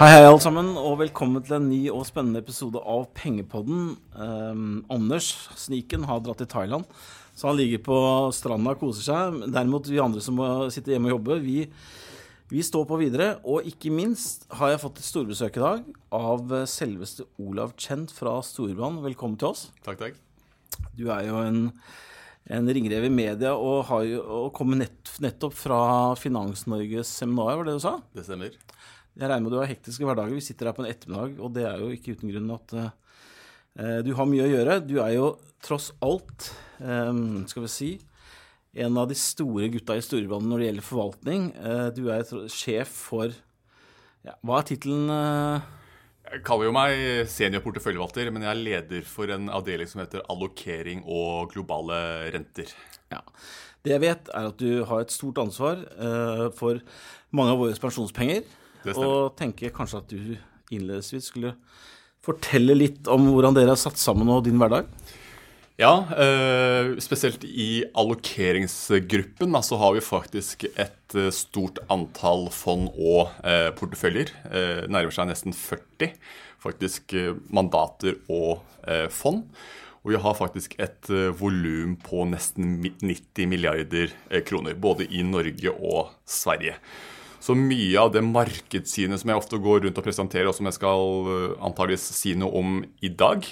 Hei, hei, alle sammen, og velkommen til en ny og spennende episode av Pengepodden. Um, Anders Sniken har dratt til Thailand, så han ligger på stranda og koser seg. Derimot vi andre som må sitte hjemme og jobbe, vi, vi står på videre. Og ikke minst har jeg fått et storbesøk i dag av selveste Olav Kjent fra Storbrann. Velkommen til oss. Takk, takk. Du er jo en, en ringrev i media og, har jo, og kommer nett, nettopp fra Finans-Norges seminar, var det du sa? Det stemmer. Jeg regner med du har hektiske hverdager. Vi sitter her på en ettermiddag, og det er jo ikke uten grunn at uh, du har mye å gjøre. Du er jo tross alt, um, skal vi si, en av de store gutta i Storbrann når det gjelder forvaltning. Uh, du er sjef for ja, Hva er tittelen? Uh? Jeg kaller jo meg seniorporteføljevalter, men jeg er leder for en avdeling som heter allokering og globale renter. Ja. Det jeg vet, er at du har et stort ansvar for mange av våre pensjonspenger. Og tenker kanskje at du innledningsvis skulle fortelle litt om hvordan dere har satt sammen og din hverdag? Ja, eh, spesielt i allokeringsgruppen så har vi faktisk et eh, stort antall fond og eh, porteføljer. Eh, nærmer seg nesten 40 faktisk mandater og fond. Og vi har faktisk et volum på nesten 90 milliarder kroner, både i Norge og Sverige. Så mye av det markedssynet som jeg ofte går rundt og presenterer, og som jeg skal eh, antageligvis si noe om i dag,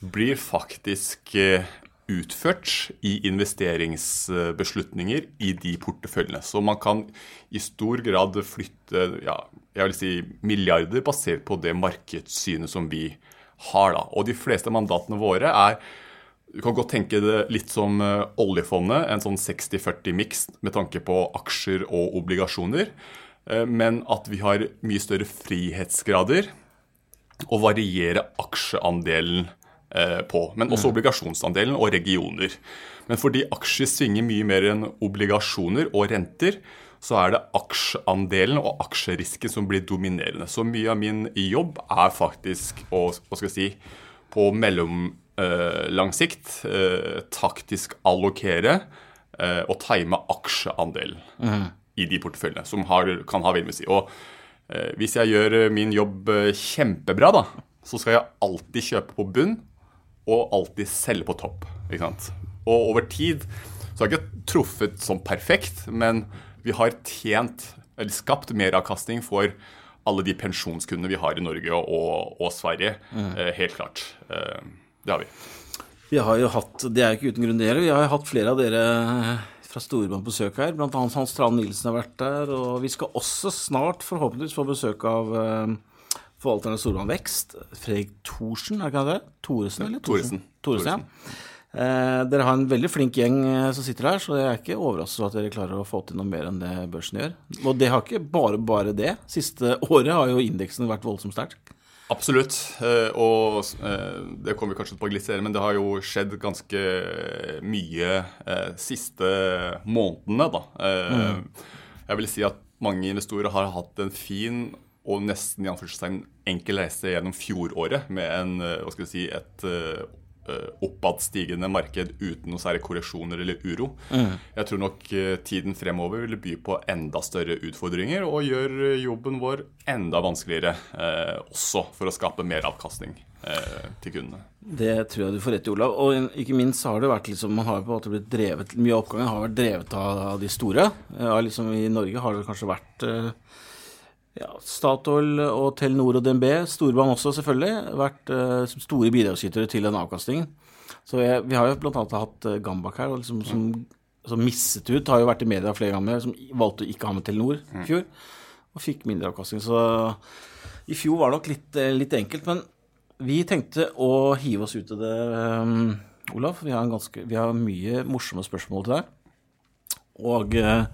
blir faktisk eh, utført i investeringsbeslutninger i de porteføljene. Så man kan i stor grad flytte ja, jeg vil si milliarder basert på det markedssynet som vi har. da. Og de fleste mandatene våre er du kan godt tenke det litt som eh, oljefondet, en sånn 60-40-miks med tanke på aksjer og obligasjoner. Eh, men at vi har mye større frihetsgrader å variere aksjeandelen eh, på. Men også mm. obligasjonsandelen og regioner. Men fordi aksjer svinger mye mer enn obligasjoner og renter, så er det aksjeandelen og aksjerisken som blir dominerende. Så mye av min jobb er faktisk å jeg si, på mellomlang eh, sikt taktisk allokere og time aksjeandelen. Mm i de porteføljene, som har, kan ha veldig mye å si. Og eh, hvis jeg gjør eh, min jobb eh, kjempebra, da, så skal jeg alltid kjøpe på bunn og alltid selge på topp. ikke sant? Og over tid så har jeg ikke truffet sånn perfekt, men vi har tjent, eller skapt meravkastning for alle de pensjonskundene vi har i Norge og, og, og Sverige. Mm. Eh, helt klart. Eh, det har vi. Vi har jo hatt, Det er ikke uten grunn det heller. vi har jo hatt flere av dere fra Storebrand på besøk her. Blant annet Hans Trane Nilsen har vært der. Og vi skal også snart forhåpentligvis få besøk av uh, forvalteren av Storebrand Vekst, Fredrik Thorsen, er det ikke det? Thoresen, eller? Thoresen. Thoresen, ja. Eh, dere har en veldig flink gjeng eh, som sitter her, så jeg er ikke overrasket over at dere klarer å få til noe mer enn det børsen gjør. Og det har ikke bare bare det. Siste året har jo indeksen vært voldsomt sterk. Absolutt. Eh, og eh, det kommer vi kanskje til å litt senere, men det har jo skjedd ganske mye eh, siste månedene, da. Mm. Jeg vil si at mange investorer har hatt en fin og nesten i anførselstegn enkel reise gjennom fjoråret med en, hva skal vi si, et oppadstigende marked uten noe særlig korreksjoner eller uro. Mm. Jeg tror nok eh, tiden fremover vil by på enda større utfordringer og gjør jobben vår enda vanskeligere eh, også for å skape mer avkastning eh, til kundene. Det tror jeg du får rett i, Olav. Og ikke minst har det vært liksom, man har på en måte blitt drevet, Mye av oppgangen har vært drevet av de store. Ja, liksom I Norge har det kanskje vært eh, ja, Statoil og Telenor og DNB, Storbanen også selvfølgelig, vært uh, store bidragsytere til den avkastningen. Så jeg, Vi har jo bl.a. hatt uh, Gambak her, liksom, som, som, misset ut. Har jo vært i media flere ganger, som valgte å ikke ha med Telenor i fjor. Og fikk mindre avkastning. Så i fjor var det nok litt, uh, litt enkelt. Men vi tenkte å hive oss ut i det, um, Olaf. Vi har, ganske, vi har, mye morsomme spørsmål til deg. Og uh,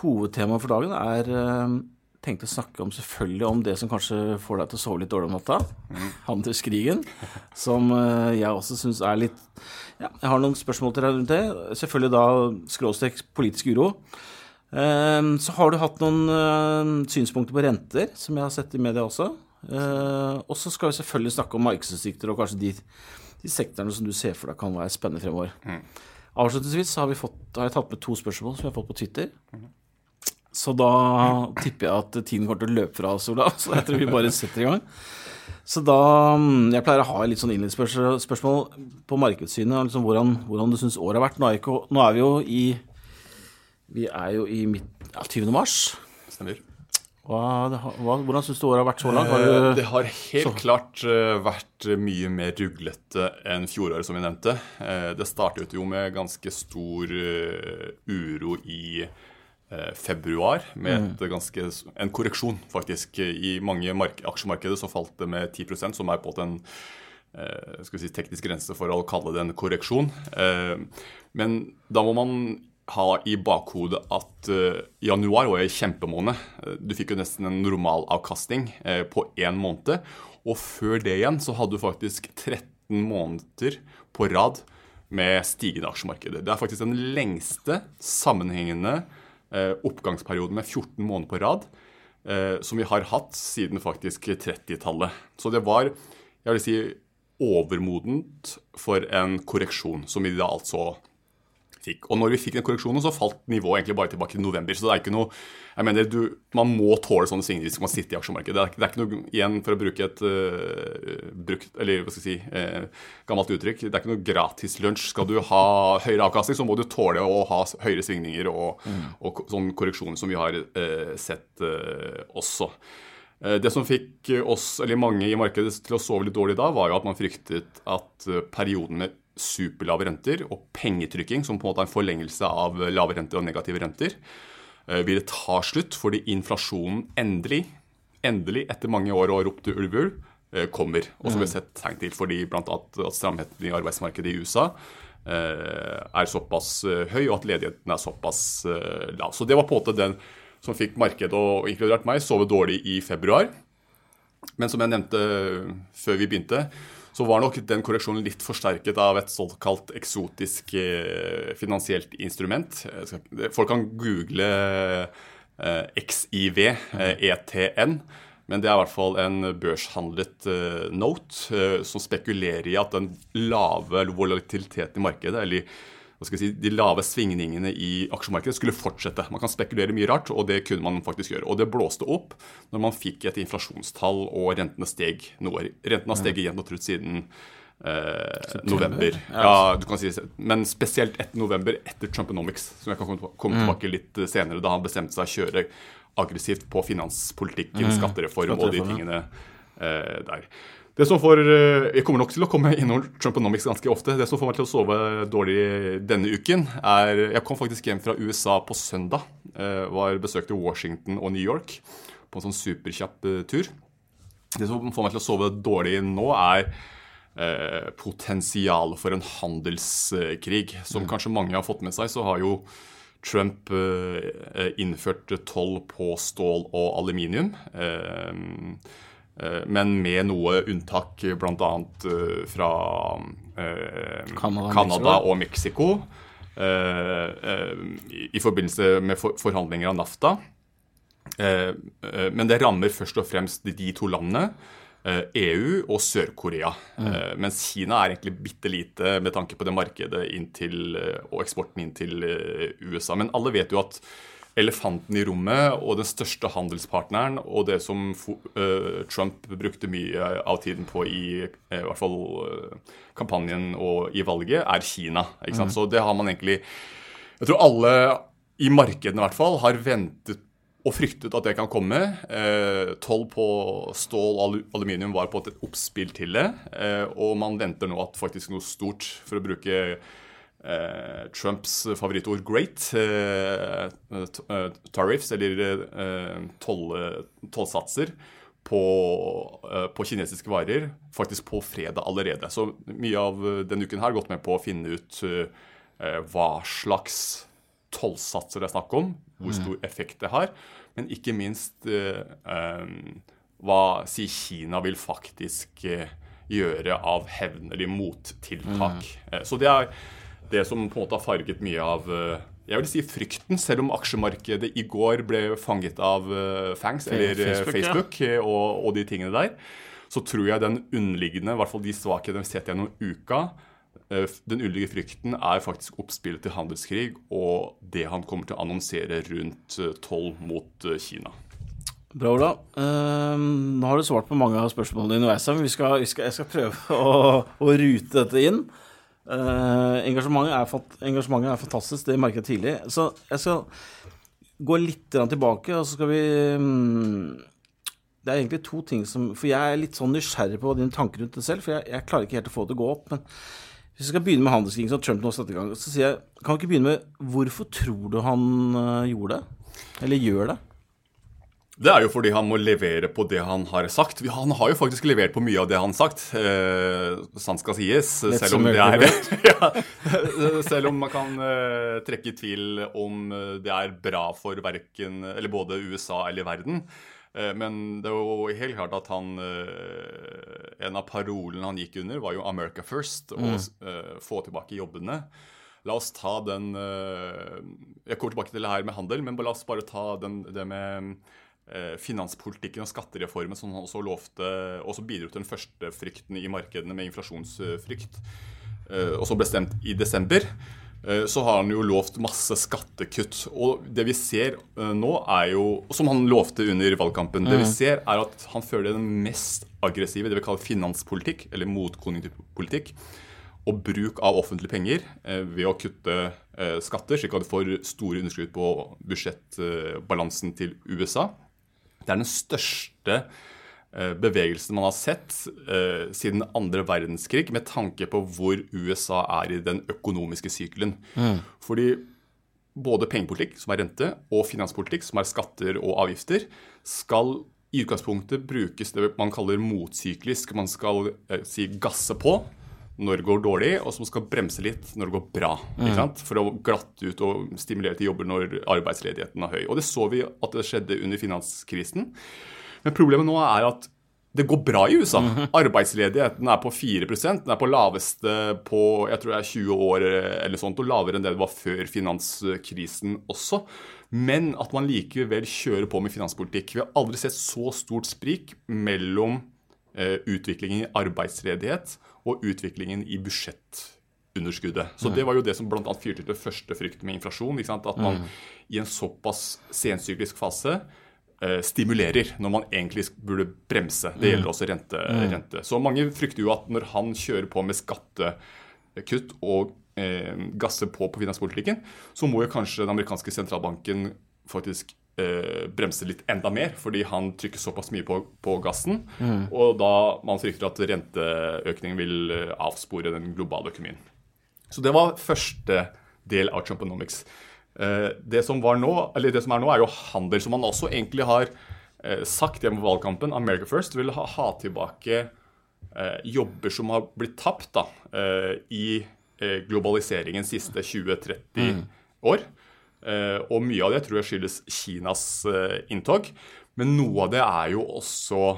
hovedtemaet for dagen er uh, tenkte å snakke om selvfølgelig om det som kanskje får deg til å sove litt dårlig om natta. Mm. Handelskrigen. Som uh, jeg også syns er litt Ja, jeg har noen spørsmål til deg rundt det. Selvfølgelig da skråstrek politisk uro. Uh, så har du hatt noen synspunkter på renter, som jeg har sett i media også. og så skal vi selvfølgelig snakke om markedsutsikter og kanskje de, de sektorene som du ser for deg kan være spennende fremover. Mm. Avslutningsvis har, fått, har, jeg tatt med to spørsmål som vi har fått på Twitter. Så da tipper jeg at tiden kommer til å løpe fra oss, Olav. Så jeg tror vi bare setter i gang. Så da mm, Jeg pleier å ha litt sånn innledningsspørsmål på markedssynet. Liksom hvordan, hvordan du syns året har vært. Nå er, ikke, nå er, vi jo i Vi er jo i midt, ja, 20. mars. Stemmer. Hva, hva, hvordan syns du året har vært så langt? Har du, det har helt så. klart vært mye mer ruglete enn fjoråret, som vi nevnte. Det startet jo med ganske stor uro i Eh, februar med mm. ganske, en korreksjon, faktisk. I mange aksjemarkeder så falt det med 10% som er på en eh, si, teknisk grense for å kalle det en korreksjon. Eh, men da må man ha i bakhodet at januar var en kjempemåned. Du fikk jo nesten en normalavkastning på én måned. Og før det igjen så hadde du faktisk 13 måneder på rad med stigende aksjemarkeder. Det er faktisk den lengste sammenhengende uh, oppgangsperioden med 14 måneder på rad eh, som vi har hatt siden faktisk 30-tallet. Så det var jeg vil si, overmodent for en korreksjon, som vi da altså fikk. Og når vi fikk den korreksjonen, så falt nivået egentlig bare tilbake til november. Så det er ikke noe jeg mener, du, Man må tåle sånne svingninger hvis man sitter i aksjemarkedet. Det er, det er, ikke noe, igjen for å bruke et uh, brukt, eller hva skal jeg si, uh, gammelt uttrykk, det er ikke noe gratis lunsj. Skal du ha høyere avkastning, så må du tåle å ha høyere svingninger og, mm. og sånn korreksjoner som vi har uh, sett også. Det som fikk oss, eller mange i markedet til å sove litt dårlig da, var jo at man fryktet at perioden med superlave renter og pengetrykking, som på en måte er en forlengelse av lave renter og negative renter, eh, vil det ta slutt fordi inflasjonen endelig, endelig etter mange år og ropt ulv, ulv, eh, kommer. Og som vi har sett tegn til fordi bl.a. at stramheten i arbeidsmarkedet i USA eh, er såpass høy, og at ledigheten er såpass lav. Så det var på en måte den som fikk markedet, og inkludert meg, sove dårlig i februar. Men som jeg nevnte før vi begynte, så var nok den korreksjonen litt forsterket av et såkalt eksotisk eh, finansielt instrument. Folk kan google eh, XIV, eh, ETN. Men det er i hvert fall en børshandlet note som spekulerer i at den lave volatiliteten i markedet, eller si, de lave svingningene i aksjemarkedet skulle fortsette. Man kan spekulere mye rart, og det kunne man faktisk gjøre. Og det blåste opp når man fikk et inflasjonstall og rentene steg noe. Rentene har steget jevnt og trutt siden eh, november. Ja, du kan si, Men spesielt etter november, etter Trumponomics, som jeg kan komme mm. tilbake litt senere, da han bestemte seg å kjøre aggressivt på finanspolitikken, mm. skattereform og de tingene eh, der. Det som får, eh, Jeg kommer nok til å komme innom Trumponomics ganske ofte. Det som får meg til å sove dårlig denne uken, er Jeg kom faktisk hjem fra USA på søndag. Eh, var Besøkte Washington og New York på en sånn superkjapp eh, tur. Det som får meg til å sove dårlig nå, er eh, potensialet for en handelskrig. Som mm. kanskje mange har fått med seg, så har jo Trump eh, innført toll på stål og aluminium. Eh, men med noe unntak bl.a. Eh, fra Canada og Mexico. Eh, I forbindelse med forhandlinger av NAFTA. Men det rammer først og fremst de to landene. EU e og Sør-Korea. Mm. Mens Kina er egentlig bitte lite med tanke på det markedet inn til, og eksporten inn til USA. Men alle vet jo at elefanten i rommet og den største handelspartneren, og det som uh, Trump brukte mye av tiden på i, uh, i hvert fall uh, kampanjen og i valget, er Kina. Ikke sant? Mm. Så det har man egentlig Jeg tror alle i markedene i hvert fall har ventet og fryktet at det kan komme. Eh, Toll på stål og aluminium var på et oppspill til det. Eh, og man venter nå at faktisk noe stort, for å bruke eh, Trumps favorittord 'great', eh, eh tariffs, eller eh, tollsatser, på, eh, på, kinesiske varer faktisk på fredag allerede. Så mye av denne uken her har gått med på å finne ut eh, hva slags tollsatser det er snakk om, hvor mm. stor effekt det har, men ikke minst hva sier Kina vil faktisk gjøre av hevn eller mottiltak. Mm. Så det er det som på en måte har farget mye av eh, jeg vil si frykten, selv om aksjemarkedet i går ble fanget av uh, Fangs, eller eh, Facebook, Facebook ja. og, og, de tingene der, så tror jeg den underliggende, i hvert fall de svakhetene vi har sett gjennom uka, Eh, Den underliggende frykten er faktisk oppspillet til handelskrig og det han kommer til å annonsere rundt eh, toll mot eh, Kina. Bra, Ola. Eh, nå har du svart på mange av spørsmålene underveis, men vi skal, vi skal, jeg skal prøve å, å rute dette inn. Eh, engasjementet, er, engasjementet er fantastisk, det merket jeg tidlig. Så jeg skal gå litt tilbake, og så skal vi mm, Det er egentlig to ting som For jeg er litt sånn nysgjerrig på dine tanker rundt det selv, for jeg, jeg klarer ikke helt å få det til å gå opp. Men hvis vi skal begynne med handelskrigen som Trump nå satte i gang, så sier jeg Kan vi ikke begynne med Hvorfor tror du han eh, gjorde det? Eller gjør det? Det er jo fordi han må levere på det han har sagt. Han har jo faktisk levert på mye av det han har sagt. Eh, sant skal sies. Selv om, det er, ja, selv om man kan eh, trekke i tvil om eh, det er bra for verken, eller både USA eller verden. Eh, men det er jo helt klart at han eh, En av parolene han gikk under, var jo 'America First'. Og eh, få tilbake jobbene. La oss ta den eh, Jeg kommer tilbake til det her med handel, men la oss bare ta den, det med finanspolitikken og skattereformen som han også lovte, og som bidro til den første frykten i markedene med inflasjonsfrykt, eh, og som ble stemt i desember. eh, Så har han jo lovt masse skattekutt. Og det vi ser eh, nå, er jo Som han lovte under valgkampen. Det vi ser, er at han fører den mest aggressive, det vi kaller finanspolitikk, eller motkonjunkturpolitikk og bruk av offentlige penger eh, ved å kutte eh, skatter, slik at du får store underskudd på budsjettbalansen til USA. Det er den største eh, bevegelsen man har sett eh, siden andre verdenskrig, med tanke på hvor USA er i den økonomiske sykelen. Fordi både pengepolitikk, som er rente, og finanspolitikk, som er skatter og avgifter, skal i utgangspunktet brukes det man kaller motsyklisk. Man skal eh, si gasse på når det går dårlig, og som skal bremse litt når det går bra. sant? For å glatte ut og stimulere til jobber når arbeidsledigheten er høy. Og det så vi at det skjedde under finanskrisen. Men problemet nå er at det går bra i USA. Arbeidsledigheten er på 4% Den er på laveste på jeg tror det er 20 år eller sånt, og lavere enn det det var før finanskrisen også. Men at man likevel kjører på med finanspolitikk. Vi har aldri sett så stort sprik mellom eh, utviklingen i arbeidsledighet og utviklingen i budsjettunderskuddet. Så det var jo det som bl.a. fyrte til første frykt med inflasjon. At man i en såpass sensyklisk fase eh, stimulerer når man egentlig burde bremse. Det gjelder også rente, rente. Så mange frykter jo at når han kjører på med skattekutt og eh, gasser på på finanspolitikken, så må jo kanskje den amerikanske sentralbanken faktisk eh, bremse litt enda mer, fordi han trykker såpass mye på, på gassen. Og da man frykter at renteøkningen vil eh, avspore den globale økonomien. Så det var første del av Trumponomics. Eh, det som var nå, eller det som er nå, er jo handel, som man også egentlig har eh, sagt gjennom valgkampen. America First vil ha, ha tilbake eh, jobber som har blitt tapt da, eh, i globaliseringens siste 20-30 år. Eh, og mye av det tror jeg skyldes Kinas eh, inntog. Men noe av det er jo også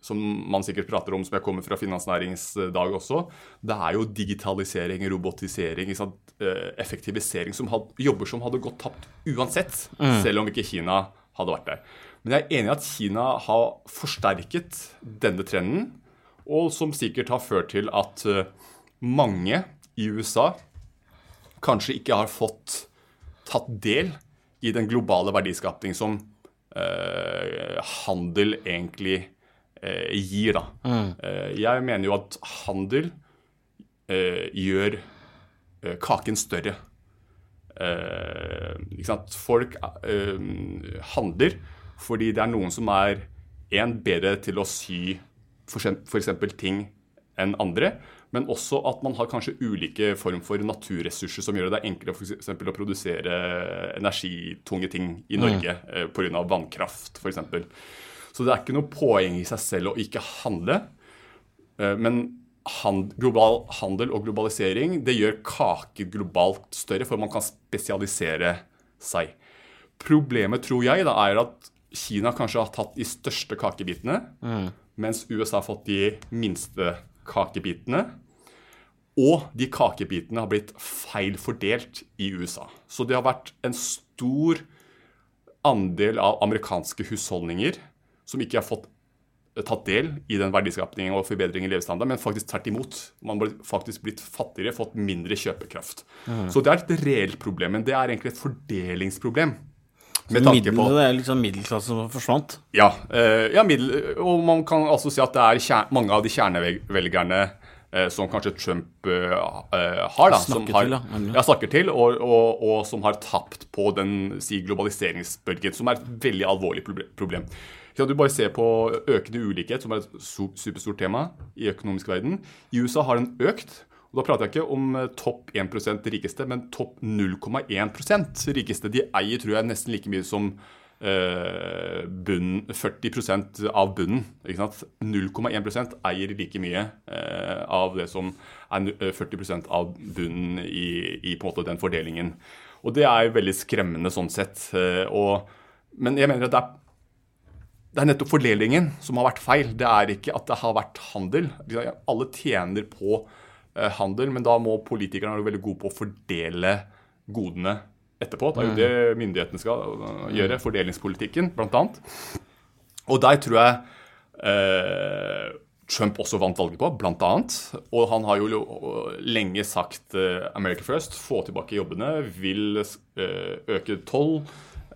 som man sikkert prater om, som jeg kommer fra Finansnæringsdag også, det er jo digitalisering, robotisering, eh, effektivisering, som had, jobber som hadde gått tapt uansett, selv om ikke Kina hadde vært der. Men jeg er enig i at Kina har forsterket denne trenden, og som sikkert har ført til at mange i USA kanskje ikke har fått tatt del i den globale verdiskapning som eh, handel egentlig eh, gir. Da. Eh, jeg mener jo at handel eh, gjør eh, kaken større. Eh? Folk eh, handler fordi det er noen som er en bedre til å sy f.eks. ting enn andre, men også at man har kanskje ulike form for naturressurser som gjør det enklere eksempel å produsere energitunge ting i Norge mm. pga. vannkraft f.eks. Så det er ikke noe poeng i seg selv å ikke handle. Eh, men hand, global handel og globalisering det gjør kake globalt større, for man kan spesialisere seg. Problemet, tror jeg, da, er at Kina kanskje har tatt de største kakebitene, mens USA har fått de minste kakebitene. Og de kakebitene har blitt feil fordelt i USA. Så det har vært en stor andel av amerikanske husholdninger som ikke har fått tatt del i den verdiskapningen og forbedringen i levestandard, men faktisk tvert imot. Man har faktisk blitt fattigere, fått mindre kjøpekraft. Mm. Så det er et reelt problem, men det er egentlig et fordelingsproblem. Med tanke på Det er liksom middelklassen som forsvant? Ja, eh, ja middel, og man kan altså si at det er kjern, mange av de kjernevelgerne eh, som kanskje Trump eh, eh har, da, som har, til, da. ja. snakker til, og, og, og, som har tapt på den si, globaliseringsbølgen, som er et veldig alvorlig problem. Du bare ser på økende ulikhet, som er et superstort tema i økonomisk verden. I USA har den økt. Og Da prater jeg ikke om eh, topp 1% rikeste, men topp 0,1% rikeste. De eier tror jeg, nesten like mye som eh, bunn, 40 av bunnen. 0,1 eier like mye eh, av det som er 40 eh, av bunnen i, i, den fordelingen. Og det er veldig skremmende sånn sett. Eh, og, men jeg mener at det er det er nettopp fordelingen som har vært feil. Det er ikke at det har vært handel. Alle tjener på handel, men da må politikerne være veldig gode på å fordele godene etterpå. Det er jo mm. det myndighetene skal eh, gjøre. Fordelingspolitikken, blant annet. Og der tror jeg eh, Trump også vant valget på, blant annet. Og han har jo lenge sagt eh, America first, få tilbake jobbene, vil eh, øke toll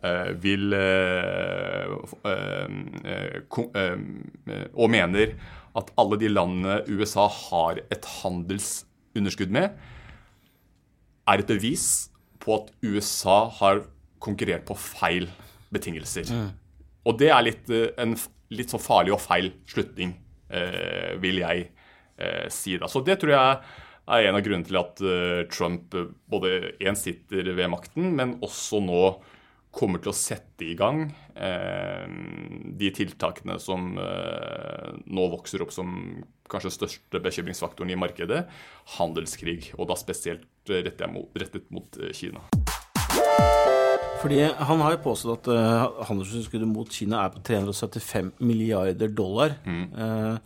Eh, vil eh, eh, Og mener at alle de landene USA har et handelsunderskudd med, er et bevis på at USA har konkurrert på feil betingelser. Mm. Og det er litt, en litt så farlig og feil slutning, eh, vil jeg eh, si. da. Så det tror jeg er en av grunnene til at eh, Trump både én sitter ved makten, men også nå kommer til å sette i gang eh, de tiltakene som eh, nå vokser opp som kanskje største bekymringsfaktoren i markedet, handelskrig, og da spesielt rettet mot, eh, Kina. Fordi Han har jo påstått at handelsunderskuddet mot Kina er på 375 milliarder dollar. Mm. Uh,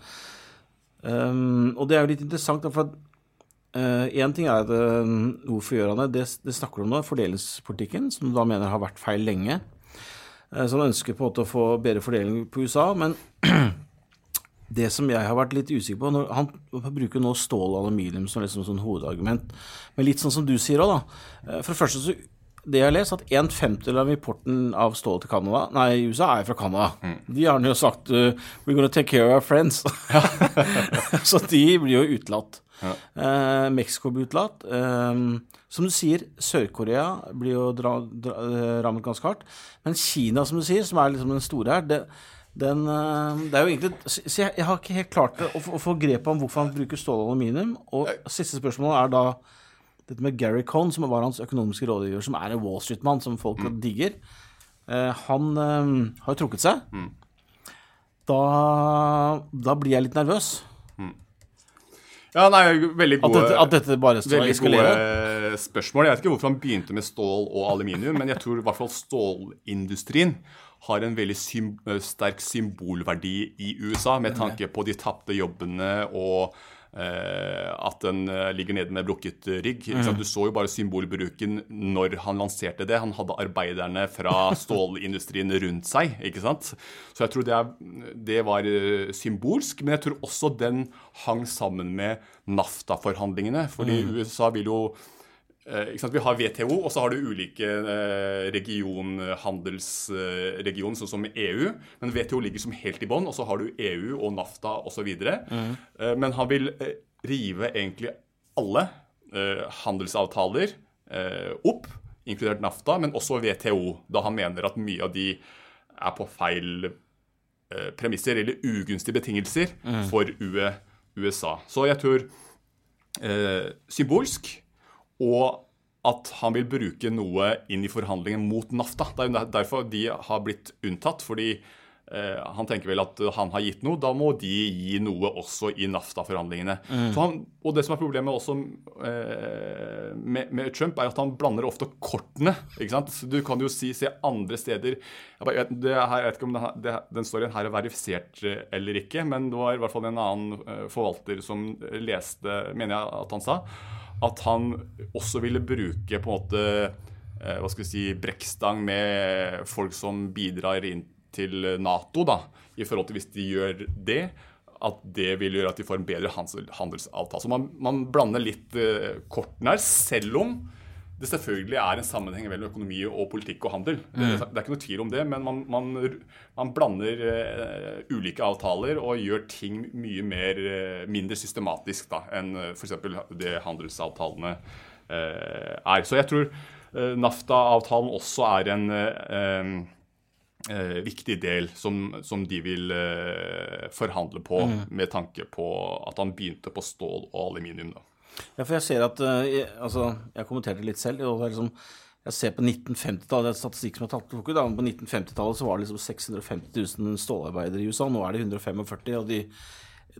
um, og det er jo litt interessant, for Én uh, ting er at uh, hvorfor gjør han det? det? Det snakker om nå, fordelingspolitikken, som du da mener har vært feil lenge. Uh, så han ønsker på en måte å få bedre fordeling på USA. Men det som jeg har vært litt usikker på når, Han bruker nå stål og aluminium som liksom sånn hovedargument. Men litt sånn som du sier òg, da. Uh, for det første så det jeg har lest, at en femtedel av importen av stål til Canada, nei, USA er fra Canada. Mm. De har jo sagt uh, 'we're gonna take care of our friends'. så de blir jo utelatt. Ja. Eh, Mexico blir utelatt. Eh, som du sier, Sør-Korea blir jo dra, dra, eh, rammet ganske hardt. Men Kina, som du sier, som er liksom den store her, det, den, eh, det er jo egentlig Så jeg, jeg, har ikke helt klart det, å, å få grep om hvorfor han bruker stål og aluminium. Og siste spørsmål er da dette med Gary Cohn, som var hans økonomiske rådgiver, som er en Wall Street-mann som folk mm. digger. Eh, han eh, har jo trukket seg. Mm. Da, da blir jeg litt nervøs. Ja, nei, veldig gode, at dette, at dette bare skal veldig gode spørsmål. Jeg vet ikke hvorfor han begynte med stål og aluminium, men jeg tror i hvert fall stålindustrien har en veldig sym sterk symbolverdi i USA, med tanke på de tapte jobbene og at den eh, ligger nede med brukket rygg. Mm. Du så jo bare symbolbruken når han lanserte det. Han hadde arbeiderne fra stålindustrien rundt seg. ikke sant? Så jeg tror det, er, det var eh, symbolsk. Men jeg tror også den hang sammen med NAFTA-forhandlingene. fordi mm. USA vil jo Eh, vi har WTO, og så har du ulike eh, region, handelsregioner, sånn som EU. Men WTO ligger som helt i bånn, og så har du EU og NAFTA osv. Mm. Eh, men han vil rive egentlig alle handelsavtaler opp, inkludert NAFTA, men også WTO, da han mener at mye av de er på feil premisser eller ugunstige betingelser mm. for USA. Så jeg tror eh, symbolsk og at han vil bruke noe inn i forhandlingen mot NAFTA. Det er derfor de har blitt unntatt. fordi eh, han tenker vel at han har gitt noe, da må de gi noe også i NAFTA-forhandlingene. Mm. Og det som er problemet også eh, med, med, Trump, er at han blander ofte kortene. Du kan jo si, se andre steder jeg, det her, jeg vet ikke om det, det, den storyen her er verifisert eh, eller ikke, men det var i hvert fall en annen eh, forvalter som leste, mener jeg at han sa, at han også ville bruke på en måte eh, hva skal vi si, brekkstang med folk som bidrar inn til Nato, da, i forhold til hvis de gjør det, at det vil gjøre at de får en bedre handelsavtale. Så man, man blander litt uh, kortene her, selv om det selvfølgelig er en sammenheng mellom økonomi og politikk og handel. Mm. Det, er ikke noe tvil om det, men man, man, man blander uh, ulike avtaler og gjør ting mye mer, uh, mindre systematisk da, enn uh, f.eks. det handelsavtalene uh, er. Så jeg tror NAFTA-avtalen også er en eh, viktig del som, som de vil eh, forhandle på, mm. med tanke på at han begynte på stål og aluminium. da. Ja, for jeg ser at uh, jeg, altså, jeg kommenterte litt selv. og det er liksom jeg ser på 1950-tallet, det er statistikk som er tatt på 1950-tallet så var det liksom 650 000 stålarbeidere i USA. Nå er det 145 og de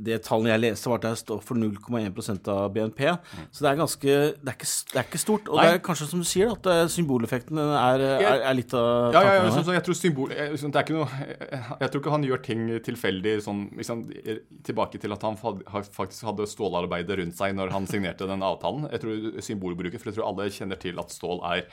det tallene jeg leste, var at det står for 0,1% av BNP. Så det er ganske Det er ikke, det er ikke stort. Og Nei. det er kanskje som du sier, at eh, symboleffekten er, er, er litt av Ja, ja, ja jeg, jeg, tror symbol jeg, det er ikke noe Jeg tror ikke han gjør ting tilfeldig sånn liksom, Tilbake til at han faktisk hadde stålarbeidet rundt seg når han signerte den avtalen. Jeg tror symbolbruket, for jeg tror alle kjenner til at stål er,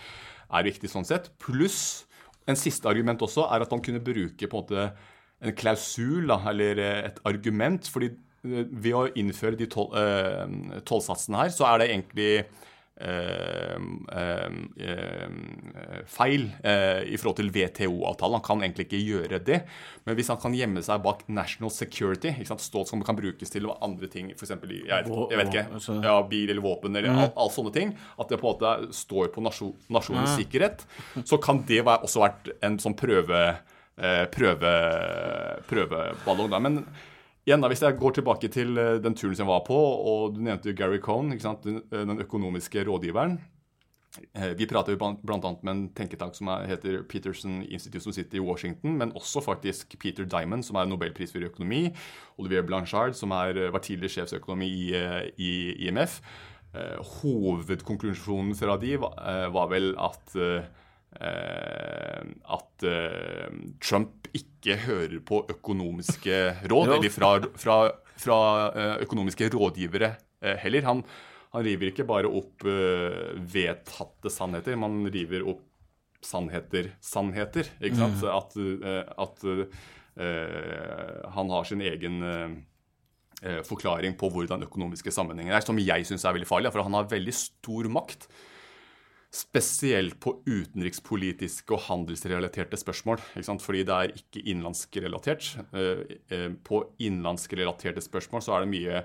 er viktig sånn sett. Pluss en siste argument også er at han kunne bruke på en måte en klausul, da, eller et argument. fordi eh, ved å innføre de eh, tollsatsene her, så er det egentlig eh, eh, uh, feil i forhold til WTO-avtalen. Han kan egentlig ikke gjøre det. Men hvis han kan gjemme seg bak national security, ikke sant? stål som kan brukes til andre ting, f.eks. jeg, jeg vet ikke, ja, bil eller våpen eller alt, alle sånne ting, at det på en måte står på nasjon, nasjonens sikkerhet, så kan det være, også vært en sånn prøve Eh, prøve, prøveballong. Da. Men igjen da, hvis jeg går tilbake til eh, den turen som jeg var på, og du nevnte Gary Cohn, den, sant den økonomiske rådgiveren. Vi prater bl.a. med en tenketank som heter Peterson Institute, som sitter i Washington, men også faktisk Peter Diamond, som er nobelprisvinner i økonomi, Olivier Blanchard, som er, var tidligere sjefsøkonomi i, i IMF. Hovedkonklusjonen fra de var, var vel at Eh, at eh, Trump ikke hører på økonomiske råd, eller fra, fra, fra eh, økonomiske rådgivere heller. Han, han, river ikke bare opp vedtatte sannheter, man river opp sannheter, sannheter. ikke sant? Mm. At, at uh, han har sin egen uh, forklaring på hvordan økonomiske sammenhenger er, som jeg syns er veldig farlig. For han har veldig stor makt Spesielt på utenrikspolitiske og handelsrelaterte spørsmål. Fordi det er ikke innenlandsrelatert. Eh, eh, på innenlandsrelaterte spørsmål så er det mye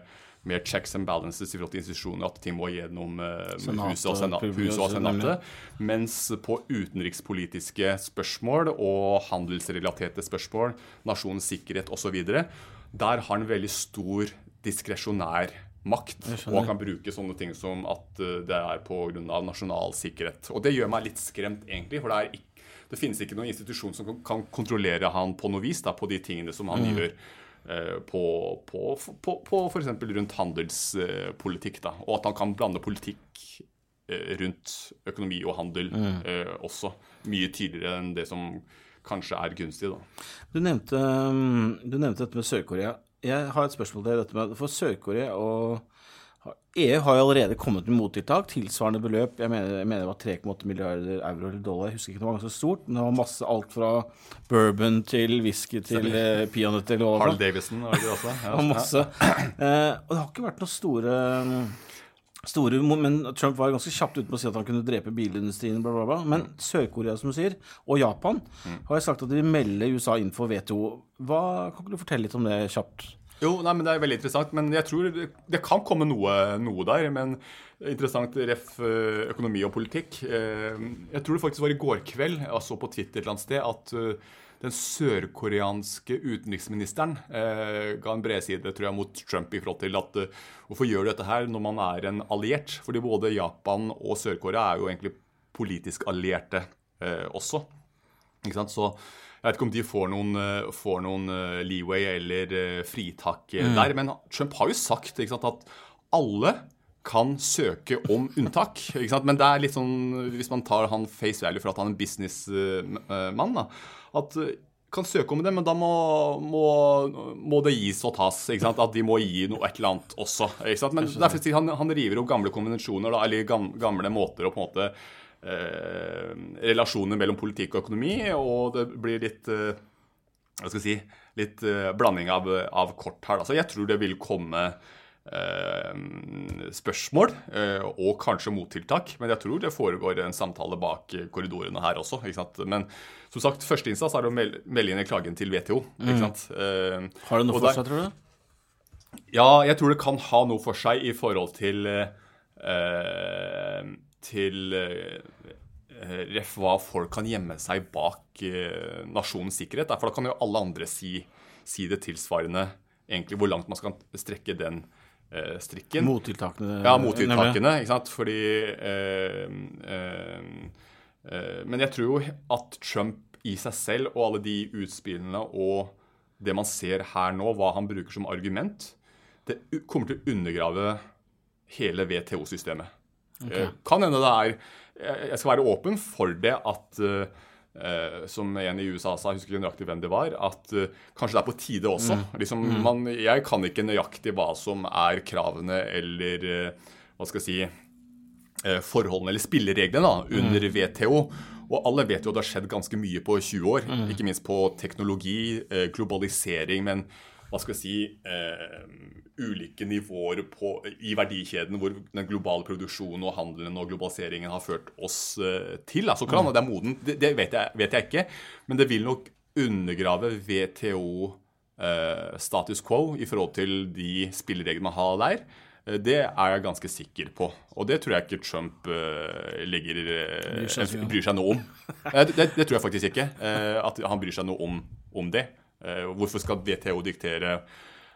mer checks and balances i forhold til institusjoner, at ting må gjennom eh, huset og, senat, hus og senatet. Mens på utenrikspolitiske spørsmål og handelsrelaterte spørsmål, nasjonens sikkerhet osv., der har han veldig stor diskresjonær makt. Og han kan bruke sånne ting som at eh, det er pga. nasjonal sikkerhet. Og det gjør meg litt skremt, egentlig. For det, ikke, det finnes ikke noen institusjon som kan kontrollere han på noe vis da, på de tingene som han mm. gjør. Eh, på, på, på, på f.eks. rundt handelspolitikk. Da. Og at han kan blande politikk eh, rundt økonomi og handel mm. eh, også. Mye tydeligere enn det som kanskje er gunstig. Da. Du nevnte, mm, du nevnte dette med Sør-Korea jeg har et spørsmål til dette med For Sør-Korea og EU har jo allerede kommet med mottiltak, tilsvarende beløp. Jeg mener, jeg mener det var 3,8 milliarder euro eller dollar. Jeg husker ikke, det var ganske stort. Men det var masse alt fra bourbon til whisky til eh, peanøtter. Harl Davison var det også. Ja, masse. Eh, og det har ikke vært noen store Store, men Trump var ganske kjapt ute på å si at han kunne drepe bilindustrien. Bla, bla, bla. Men. Sør-Korea som du sier, og Japan mm. har sagt at de vil melde USA inn for WTO. Hva, kan ikke du fortelle litt om det kjapt? Jo, nei, men Det er veldig interessant. men Jeg tror det, det kan komme noe, noe, der. Men interessant ref økonomi og politikk. Eh, jeg tror det faktisk var i går kveld, jeg så på Twitter et eller annet sted, at eh, den sørkoreanske utenriksministeren eh, ga en bredside tror jeg, mot Trump i forhold til at eh, hvorfor gjør du dette her når man er en alliert? Fordi både Japan og Sør-Korea er jo egentlig politisk allierte eh, også. Ikke sant? Så jeg vet ikke om de får noen, eh, får noen uh, leeway eller uh, fritak mm. der. Men Trump har jo sagt sant, at alle kan søke om unntak. Men det er litt sånn, hvis man tar han face value for at han er en businessmann, da, at eh, kan søke om det, men da må, må, må det gis og tas. ikke sant? At de må gi noe et eller annet også. ikke sant? Men derfor han, han river opp gamle konvensjoner, da, eller gamle måter å på en måte eh, Relasjoner mellom politikk og økonomi, og det blir litt eh, hva skal jeg si, litt eh, blanding av, av, kort her. Da. Så jeg tror det vil komme spørsmål uh, og kanskje mottiltak. Men jeg tror det foregår en samtale bak korridorene her også. Men som sagt, første innsats er å melde, inn klagen til WTO. Mm. Har det noe for seg, tror du? Ja, jeg tror det kan ha noe for seg i forhold til til Eh, ref hva folk kan gjemme seg bak eh, nasjonens sikkerhet. For da kan jo alle andre si, si, det tilsvarende, egentlig hvor langt man skal strekke den eh, strikken. Mottiltakene. Ja, mottiltakene. ikke sant? Fordi eh, eh, eh, Men jeg tror jo at Trump i seg selv og alle de utspillene og det man ser her nå, hva han bruker som argument, det kommer til å undergrave hele WTO-systemet. Okay. Kan hende det er jeg skal være åpen for det at Uh, som en i USA sa, jeg husker ikke nøyaktig hvem det var, at uh, kanskje det er på tide også. Mm. Liksom, mm. man, jeg kan ikke nøyaktig hva som er kravene eller uh, hva skal jeg si forholdene eller spillereglene da, under mm. WTO. Og alle vet jo at det har skjedd ganske mye på 20 år. Mm. Ikke minst på teknologi, globalisering, men hva skal jeg si, eh, ulike nivåer på, i verdikjeden hvor den globale produksjonen og handelen og globaliseringen har ført oss eh, til. Altså, hvordan det er moden, det, det vet, jeg, vet, jeg, ikke. Men det vil nok undergrave WTO eh, status quo i forhold til de spillereglene man har der. Eh, det er jeg ganske sikker på. Og det tror jeg ikke Trump uh, legger, uh, bryr seg noe om. det, det, det, tror jeg faktisk ikke. Uh, at han bryr seg noe om, om det. Eh, hvorfor skal WTO diktere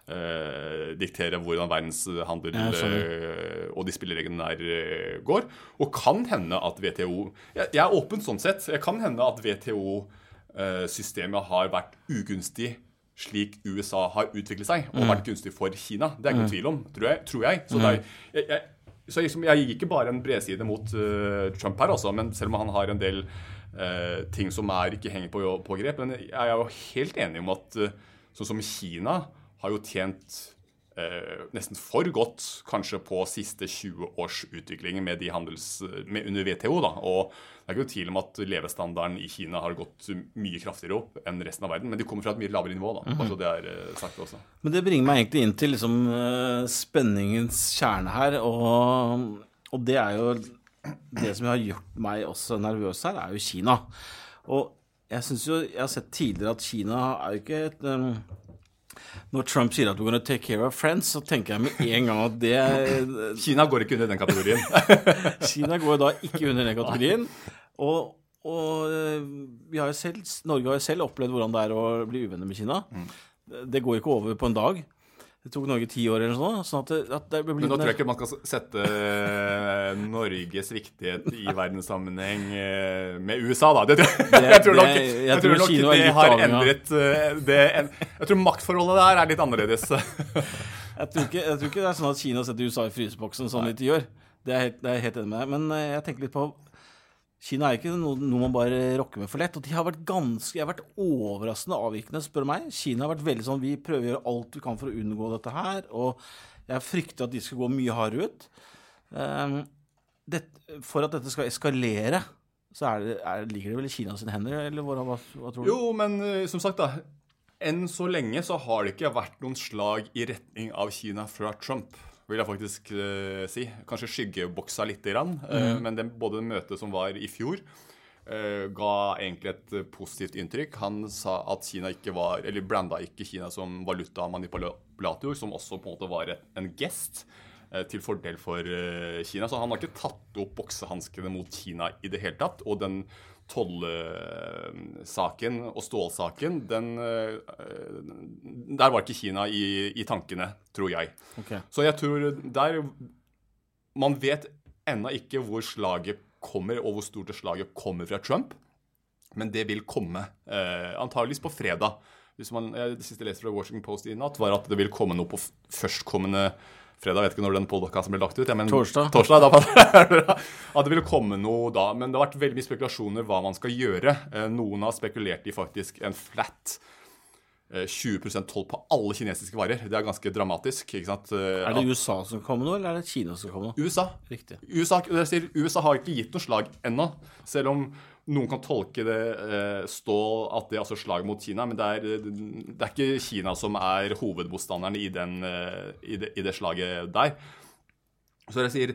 Eh, diktere hvordan verdenshandel eh, og de spillereglene der eh, går. Og kan hende at WTO Jeg, jeg er åpen sånn sett. Jeg kan hende at WTO-systemet har vært ugunstig slik USA har utviklet seg, og mm. vært gunstig for Kina. Det er ikke noen mm. tvil om, tror jeg. Tror jeg. Så, mm. er, jeg, jeg, så liksom, jeg, gir ikke bare en bredside mot Trump her, altså, men selv om han har en del eh, ting som er, ikke henger på, på, grep. Men jeg er jo helt enig om at eh, sånn som Kina har jo tjent eh, nesten for godt kanskje på siste 20 års utvikling med de handels, med, under WTO. da, og det er ikke noe tvil om at levestandarden i Kina har gått mye kraftigere opp enn resten av verden. Men de kommer fra et mye lavere nivå. da, bare så det er eh, sagt også. Men det bringer meg egentlig inn til liksom, uh, spenningens kjerne her. Og, og det er jo det som har gjort meg også nervøs her, er jo Kina. Og jeg syns jo Jeg har sett tidligere at Kina er jo ikke et um, Når Trump sier at we're gonna take care of friends, så tenker jeg med en gang at det Kina går ikke under den kategorien. Kina går da ikke under den kategorien. Og, og eh, vi har selv, Norge har jo selv opplevd hvordan det er å bli uvenner med Kina. Mm. Det går ikke over på en dag. Det tok Norge ti år eller noe sånt. Sånn at det, at Men nå tror jeg ikke man skal sette eh, Norges viktighet i verdenssammenheng eh, med USA, da. Det, det, jeg tror nok, jeg, jeg tror nok det har endret eh, det, Jeg tror maktforholdet der er litt annerledes. jeg, tror ikke, jeg tror ikke det er sånn at Kina setter USA i fryseboksen sånn de gjør. Det er, helt, er helt enig med deg. Men jeg tenker litt på Kina er ikke noe, noe, man bare rokker med for lett. Og de har vært ganske, har vært overraskende avvikende, spør meg. Kina har vært veldig sånn Vi prøver å gjøre alt vi kan for å unngå dette her. Og jeg frykter at de skal gå mye hardere ut. Um, det, for at dette skal eskalere, så er det, er, ligger det vel i Kina hender, eller hva, hva, hva tror du? Jo, men uh, som sagt, da. Enn så lenge så har det ikke vært noen slag i retning av Kina fra Trump vil jeg faktisk uh, si. Kanskje skyggeboksa lite grann. Uh, men det, både møtet som var i fjor, uh, ga egentlig et positivt inntrykk. Han sa at Kina ikke var, eller blanda ikke Kina som valutamanipulator, som også på en måte var en gest til fordel for Kina. Så han har ikke tatt opp boksehanskene mot Kina i det hele tatt. Og den tollsaken og stålsaken, den eh, Der var ikke Kina i, i tankene, tror jeg. Okay. Så jeg tror der Man vet ennå ikke hvor slaget kommer, og hvor stort det slaget kommer fra Trump. Men det vil komme. Eh, antageligvis på fredag. Man, det siste jeg leste fra Washington Post i natt, var at det vil komme noe på førstkommende fredag, jeg vet ikke når den podkasten ble lagt ut. Ja, men, torsdag. torsdag da, at det ville komme noe da. Men det har vært veldig mye spekulasjoner hva man skal gjøre. Eh, noen har spekulert i faktisk en flat eh, 20% toll på alle kinesiske varer. Det er ganske dramatisk. ikke sant? Eh, Er det USA som kommer nå, eller er det Kina som kommer nå? USA. Riktig. USA, USA har ikke gitt noe slag ennå, selv om noen kan tolke det eh, stå at det er altså slag mot Kina. Men det er, det er ikke Kina som er hovedmotstanderen i, den, eh, i, det, i det slaget der. Så jeg sier,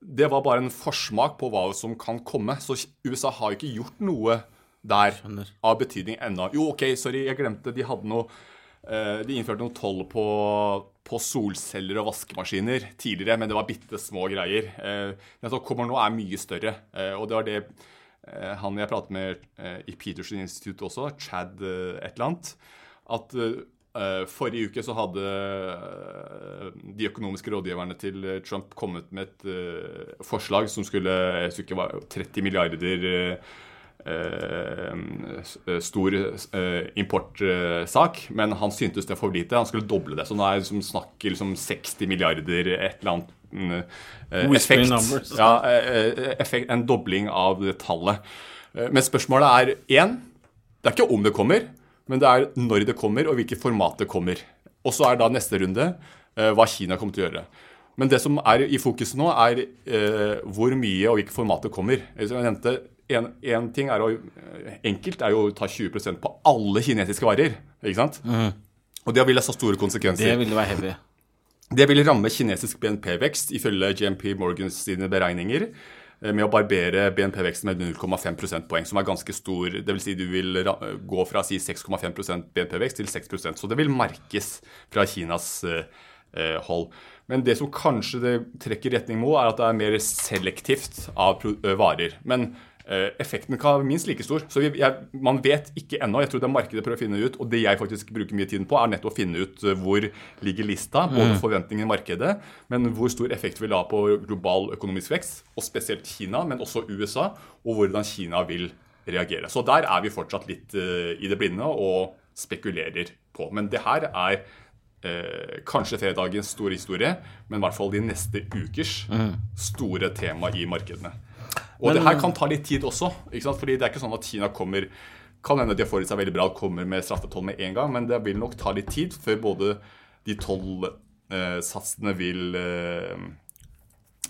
det var bare en forsmak på hva som kan komme. Så USA har jo ikke gjort noe der Skjønner. av betydning ennå. Jo, OK, sorry, jeg glemte. De hadde noe eh, De innførte noe toll på, på solceller og vaskemaskiner tidligere, men det var bitte små greier. Det som kommer nå, er mye større. Og det var det han jeg pratet med eh, i Peterson Institute også, Chad eh, et eller annet, at eh, forrige uke så hadde eh, de økonomiske rådgiverne til eh, Trump kommet med et eh, forslag som skulle jeg husker ikke var 30 milliarder eh, eh, stor eh, importsak, men han syntes det var for lite. Han skulle doble det. Så nå er det liksom snakk liksom 60 milliarder, et eller annet eh, effekt. numbers. Ja, eh, effekt. En dobling av det tallet. Eh, Men spørsmålet er én Det er ikke om det kommer, men det er når det kommer, og hvilket format det kommer. Og så er da neste runde eh, hva Kina kommer til å gjøre. Men det som er i fokus nå, er eh, hvor mye og hvilket format det kommer. Eh, Som jeg nevnte, en, en ting er å, eh, enkelt er jo å ta 20% på alle kinesiske varer. ikke sant? Og det vil ha så store konsekvenser. Det ville være heavy. Det vil ramme kinesisk BNP-vekst ifølge GMP Morgans sine beregninger eh, med å barbere BNP-veksten med 0,5 prosentpoeng, som er ganske stor. Vil si du vil gå fra si 6,5% BNP-vekst til 6% Så det vil merkes fra Kinas eh, eh, hold. Men det som kanskje det trekker retning mot, er at det er mer selektivt av varer. Men effekten kan være minst like stor. Så vi, jeg, man vet ikke ennå. Jeg tror det er markedet prøver å finne ut. Og det jeg faktisk bruker mye tiden på, er nettopp å finne ut eh, hvor ligger lista, både forventningene i markedet, men hvor stor effekt vil ha på global økonomisk vekst, og spesielt Kina, men også USA, og hvordan Kina vil reagere. Så der er vi fortsatt litt uh, i det blinde og spekulerer på. Men det her er eh, kanskje fredagens store historie, men i hvert fall de neste ukers store tema i markedene. Og det her kan ta litt tid også, ikke sant? fordi det er ikke sånn at Kina kommer kan hende de har seg veldig bra og kommer med straffetoll med en gang, men det vil nok ta litt tid før både de tollsatsene vil eh,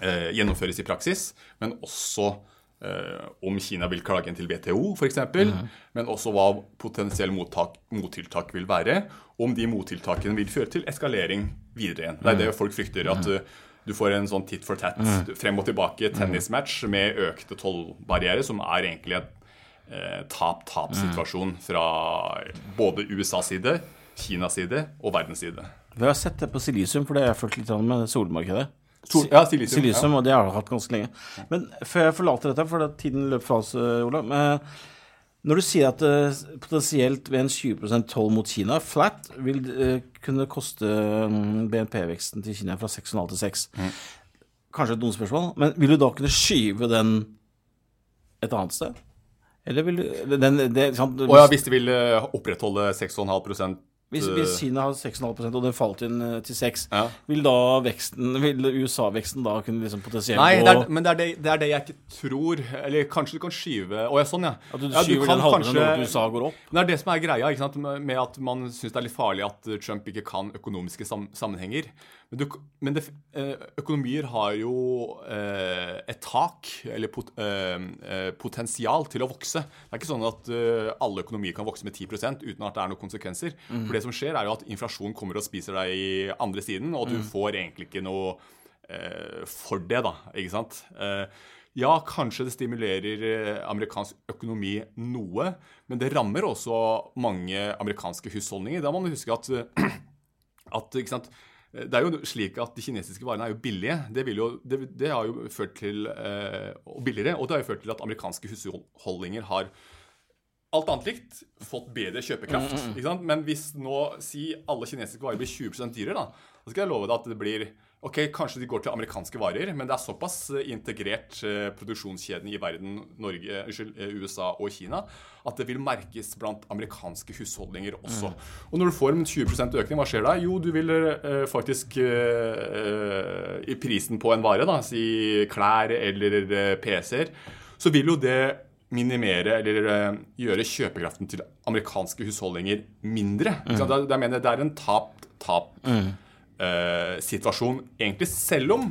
eh, gjennomføres i praksis, men også eh, om Kina vil klage inn til WTO f.eks., men også hva potensielle mottak, mottiltak vil være, om de mottiltakene vil føre til eskalering videre igjen. Det er det folk frykter, at eh, du får en sånn tit for tat, frem og tilbake tennismatch med økte tollbarrierer, som er egentlig en eh, tap-tap-situasjon fra både USAs side, Kinas side og verdens side. Vi har sett det på silisium, for det har jeg fulgt litt med solmarkedet. Sol- ja, silisium, Silisium, og det har jeg hatt ganske lenge. Men før jeg forlater dette, for tiden løp fra oss, Olav. Ola men Når du sier at uh, potensielt ved en 20% toll mot Kina, flat, vil uh, kunne koste mm, BNP-veksten til Kina fra 6,5 til 6 Mm. Kanskje et dumt spørsmål, men vil du da kunne skyve den et annet sted? Eller vil du den, det, sant, Oh, ja, hvis de vil eh, opprettholde 6,5 hvis, hvis Kina har 6,5% og den falt inn eh, til 6 Ja. vil da veksten, vil USA-veksten da kunne liksom potensielt Nei, det er, men det er det, det er det jeg ikke tror. Eller kanskje du kan skyve Å ja, sånn, ja. At du ja, skyver den halvdelen når USA går opp? Men det er det som er greia, ikke sant? med at man syns det er litt farlig at Trump ikke kan økonomiske sam sammenhenger. Men, du, men det, eh, økonomier har jo eh, et tak, eller pot, eh, potensial til å vokse. Det er ikke sånn at alle økonomier kan vokse med 10% uten at det er noen konsekvenser. For det som skjer, er jo at inflasjon kommer og spiser deg i andre siden, og du får egentlig ikke noe for det, da. Ikke sant? Ja, kanskje det stimulerer amerikansk økonomi noe, men det rammer også mange amerikanske husholdninger. Da må man huske at, at ikke sant? Det er jo slik at De kinesiske varene er jo billige. Det, jo, det, det har jo ført til eh, billigere, og det har jo ført til at amerikanske husholdninger har alt annet likt fått bedre kjøpekraft. ikke sant? Men hvis nå si alle kinesiske varer blir 20 dyrere, da, så skal jeg love deg at det blir Ok, Kanskje de går til amerikanske varer, men det er såpass eh, integrert eh, produksjonskjeden i verden, Norge, eh, USA og Kina, at det vil merkes blant amerikanske husholdninger også. Og når du får en 20% økning, hva skjer da? Jo, du vil eh, faktisk eh, I prisen på en vare, da, si klær eller eh, PC-er, så vil jo det minimere eller gjøre kjøpekraften til amerikanske husholdninger mindre. Mm. Da, da mener det er en tap-tap-situasjon, mm. Uh, egentlig. Selv om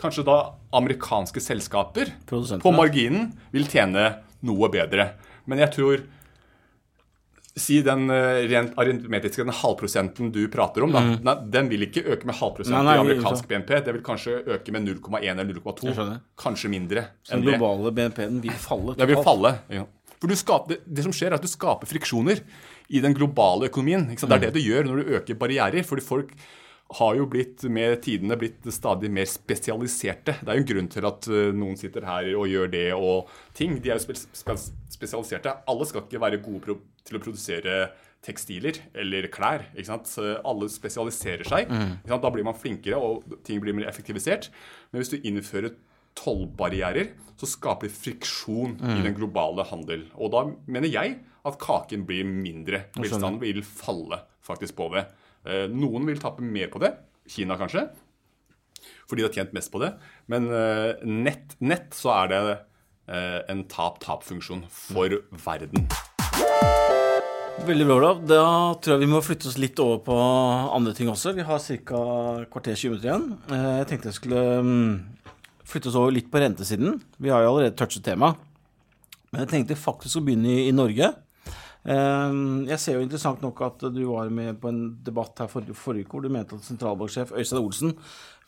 kanskje da amerikanske selskaper på marginen vil tjene noe bedre. Men jeg tror Si den uh, rent aritmetiske den halvprosenten du prater om, da, mm. nei, den vil ikke øke med halvprosent i amerikansk BNP. Det vil kanskje øke med 0,1 eller 0,2. Kanskje mindre. Så den globale BNP-en vil falle? Den vil falle. Ja. For skaper, det, det, som skjer, er at du skaper friksjoner i den globale økonomien. Det er mm. det du gjør når du øker barrierer. fordi folk har jo blitt med tidene blitt stadig mer spesialiserte. Det er jo en grunn til at eh, noen sitter her og gjør det og ting. De er jo spesialiserte. Alle skal ikke være gode til å produsere tekstiler eller klær. ikke sant? Alle spesialiserer seg. Mm. Da blir man flinkere, og ting blir mer effektivisert. Men hvis du innfører tollbarrierer, så skaper det friksjon mm. i den globale handel. Og da mener jeg at kaken blir mindre. Velstanden vil falle faktisk på det. Eh, noen vil tape mer på det. Kina kanskje. Fordi de har tjent mest på det. Men eh, nett, nett så er det eh, en tap-tap-funksjon for verden. Veldig bra, Olav. Da tror jeg vi må flytte oss litt over på andre ting også. Vi har ca. kvarter 20 minutter igjen. Jeg tenkte jeg skulle mm, flytte oss over litt på rentesiden. Vi har jo allerede touchet temaet. Men jeg tenkte faktisk å begynne i, i Norge. Ehm, jeg ser jo interessant nok at du var med på en debatt her forrige, forrige hvor du mente at sentralbanksjef Øystein Olsen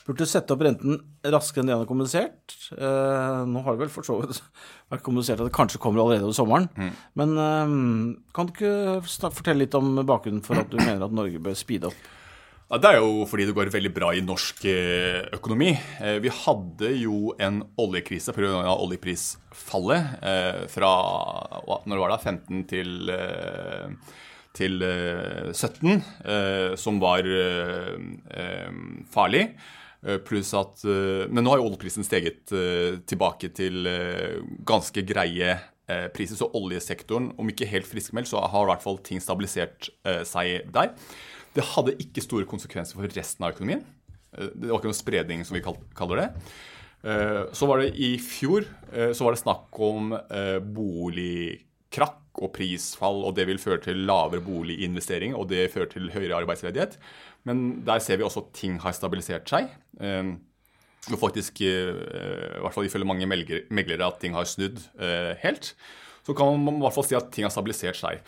burde sette opp renten raskere enn det han har kommunisert. Ehm, nå har det vel for så vidt vært kommunisert at det kanskje kommer allerede over sommeren. Mm. Men ehm, kan du ikke fortelle litt om bakgrunnen for at du mener at Norge bør speede opp? Ja, det er jo fordi det går veldig bra i norsk eh, økonomi. Eh, vi hadde jo en oljekrise pga. oljeprisfallet eh, fra når var da, 15 til, til 17, som var farlig. Pluss at Men nå har jo oljeprisen steget tilbake til ganske greie priser. Så oljesektoren, om ikke helt friskmeldt, så har i hvert fall ting stabilisert seg der. Det hadde ikke store konsekvenser for resten av økonomien. Eh, det var ikke noen spredning, som vi kaller det. Eh, så var det i fjor eh, så var det snakk om boligkrakk og prisfall, og det vil føre til lavere boliginvestering, og det fører til høyere arbeidsledighet. Men der ser vi også at ting har stabilisert seg. Og faktisk, i hvert fall ifølge mange meglere, at ting har snudd helt. Så kan man i hvert fall si at ting har stabilisert seg.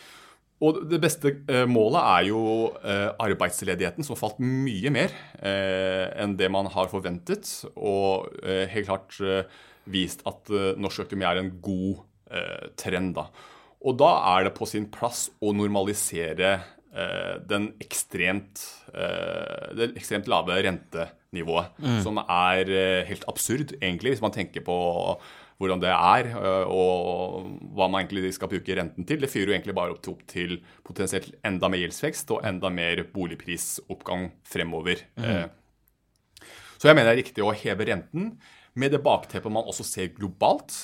Og det beste eh, målet er jo eh, arbeidsledigheten, som har falt mye mer eh, enn det man har forventet. Og helt klart vist at norsk økonomi er en god trend. da. Og da er det på sin plass å normalisere den ekstremt, det ekstremt lave rentenivået. Mm. Som er helt absurd, egentlig, hvis man tenker på hvordan det er, øh, og hva man egentlig skal bruke renten til. Det fyrer jo egentlig bare opp til potensielt enda mer gjeldsvekst og enda mer boligprisoppgang fremover. Mm. Så jeg mener det er riktig å heve renten. Med det bakteppet man også ser globalt.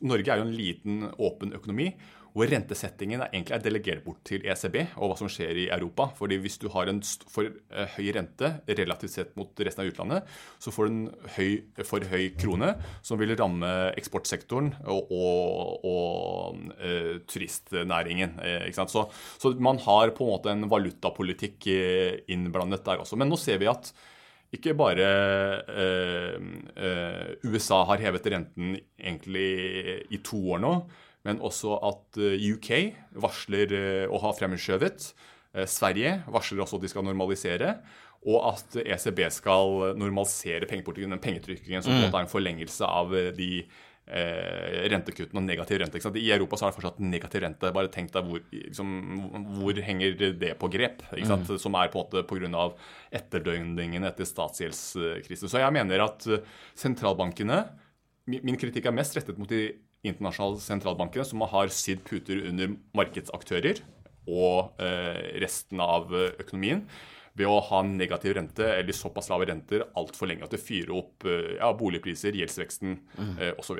Norge er jo en liten, åpen økonomi hvor rentesettingen egentlig er delegert bort til ECB og hva som skjer i Europa. Fordi hvis du har en for uh, høy rente relativt sett mot resten av utlandet, så får du en høy, for høy krone som vil ramme eksportsektoren og, og, og uh, turistnæringen. Uh, så, så, man har på en måte en valutapolitikk innblandet der også. Men nå ser vi at ikke bare USA har hevet renten egentlig i to år nå men også at eh, UK varsler eh, å ha fremskjøvet. Eh, Sverige varsler også at de skal normalisere. Og at ECB skal normalisere pengepolitikken, den pengetrykkingen som mm. er en forlengelse av de eh, rentekuttene og negativ rente. I Europa så har det fortsatt negativ rente. Bare tenk deg hvor, liksom, hvor henger det på grep? Mm. Som er på en måte pga. etterdøgningen etter statsgjeldskrisen. Så jeg mener at sentralbankene Min kritikk er mest rettet mot de internasjonale sentralbankene som har sydd puter under markedsaktører og eh, resten av økonomien ved å ha negativ rente eller såpass lave renter altfor lenge at det fyrer opp eh, ja, boligpriser, gjeldsveksten mm. eh, osv.